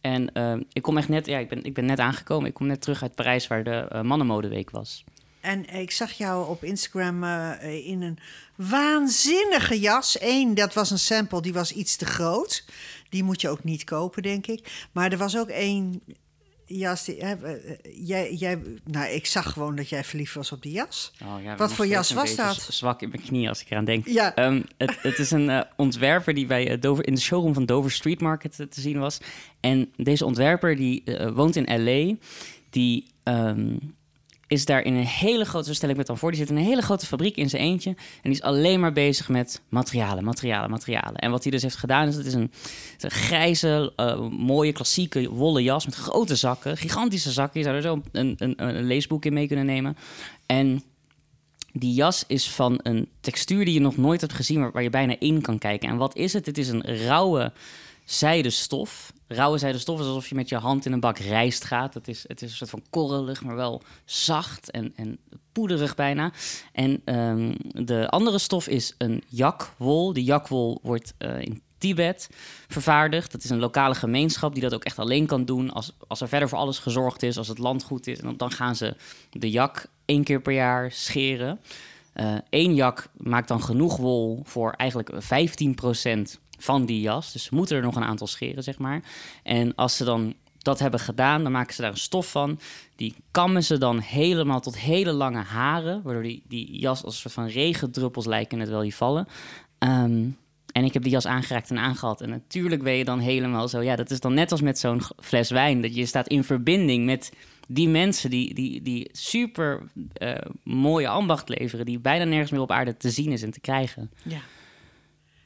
En eh, ik kom echt net, ja, ik ben, ik ben net aangekomen. Ik kom net terug uit Parijs, waar de eh, Mannenmodeweek was. En ik zag jou op Instagram eh, in een waanzinnige jas. Eén, dat was een sample, die was iets te groot. Die moet je ook niet kopen, denk ik. Maar er was ook één jas, die, hè, eh, jij, jij, nou, ik zag gewoon dat jij verliefd was op die jas. Oh, ja, Wat voor jas was dat? Zwak in mijn knie als ik eraan denk. Ja, Ehm, het, het is een eh, ontwerper die bij eh, Dover, in de showroom van Dover Street Market te zien was. En deze ontwerper die woont in LA. Die ehm, is daar in een hele grote, zo stel ik dan voor, die zit in een hele grote fabriek in zijn eentje. En die is alleen maar bezig met materialen, materialen, materialen. En wat hij dus heeft gedaan is, het is een, een grijze, eh, mooie, klassieke wollen jas met grote zakken. Gigantische zakken, je zou er zo een, een, een leesboek in mee kunnen nemen. En die jas is van een textuur die je nog nooit hebt gezien, waar, waar je bijna in kan kijken. En wat is het? Het is een rauwe zijden stof. Rauwe zijden stof alsof je met je hand in een bak rijst gaat. Het is, het is een soort van korrelig, maar wel zacht en, en poederig bijna. En ehm, de andere stof is een jakwol. Die jakwol wordt eh, in Tibet vervaardigd. Dat is een lokale gemeenschap die dat ook echt alleen kan doen als, als er verder voor alles gezorgd is, als het land goed is. En dan, gaan ze de jak één keer per jaar scheren. Eén jak maakt dan genoeg wol voor eigenlijk 15% van die jas. Dus ze moeten er nog een aantal scheren, zeg maar. En als ze dan dat hebben gedaan, dan maken ze daar een stof van. Die kammen ze dan helemaal tot hele lange haren, waardoor die, die jas als een soort van regendruppels lijken net wel die vallen. Ehm, en ik heb die jas aangeraakt en aangehad. En natuurlijk ben je dan helemaal zo... Ja, dat is dan net als met zo'n fles wijn. Dat je staat in verbinding met die mensen die, die, die super eh, mooie ambacht leveren... die bijna nergens meer op aarde te zien is en te krijgen. ja.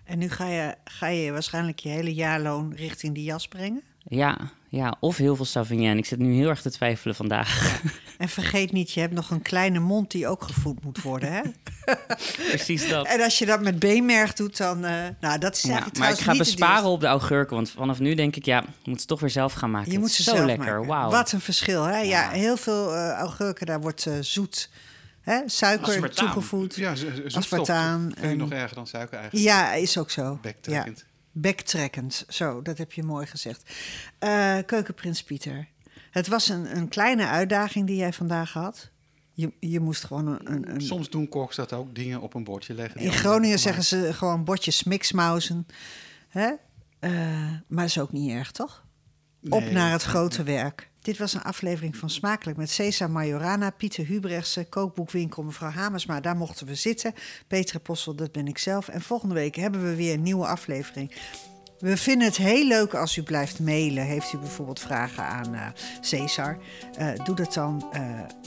En nu ga je, ga je waarschijnlijk je hele jaarloon richting die jas brengen. Ja, ja, of heel veel Sauvignon. Ik zit nu heel erg te twijfelen vandaag. En vergeet niet, je hebt nog een kleine mond die ook gevoed moet worden. Hè? Precies dat. En als je dat met beenmerg doet, dan... eh, nou, dat is Ja, eigenlijk maar ik ga besparen op de augurken. Want vanaf nu denk ik, ja, ik moet ze toch weer zelf gaan maken. Je moet ze zo zelf lekker. maken. Wauw. Wat een verschil, hè? Ja, Ja. heel veel eh, augurken, daar wordt eh, zoet. Hè? Suiker Aspartaam. toegevoegd. Ja. Ja. Aspartaam Vind ik en- nog erger dan suiker eigenlijk. is ook zo. Ja. Bektrekkend. Bektrekkend, zo, dat heb je mooi gezegd. Eh, Keukenprins Pieter, het was een, een kleine uitdaging die jij vandaag had. Je, je moest gewoon een... een, een- Soms doen koks dat ook, dingen op een bordje leggen. in Groningen zeggen ze gewoon bordjes mixmausen. Hè? Eh, maar dat is ook niet erg, toch? Op naar het grote werk. Dit was een aflevering van Smakelijk met Cesar Majorana, Pieter Hubrechtse, kookboekwinkel mevrouw Hamersma. Daar mochten we zitten. Peter Possel, dat ben ik zelf. En volgende week hebben we weer een nieuwe aflevering. We vinden het heel leuk als u blijft mailen. Heeft u bijvoorbeeld vragen aan eh Cesar? Eh, doe dat dan eh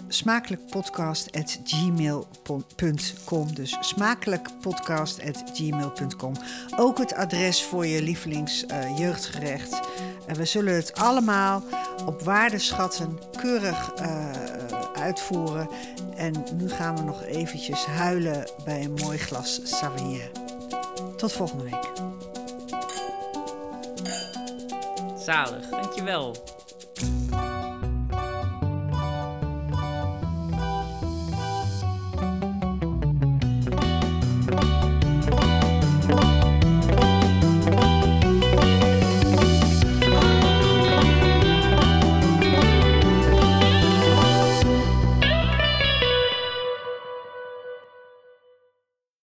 smakelijkpodcast.gmail.com. Dus smakelijkpodcast.gmail.com. Ook het adres voor je lievelings eh, jeugdgerecht. En we zullen het allemaal op waarde schatten, keurig uitvoeren. En nu gaan we nog eventjes huilen bij een mooi glas Sauvignon. Tot volgende week. Zalig, dankjewel.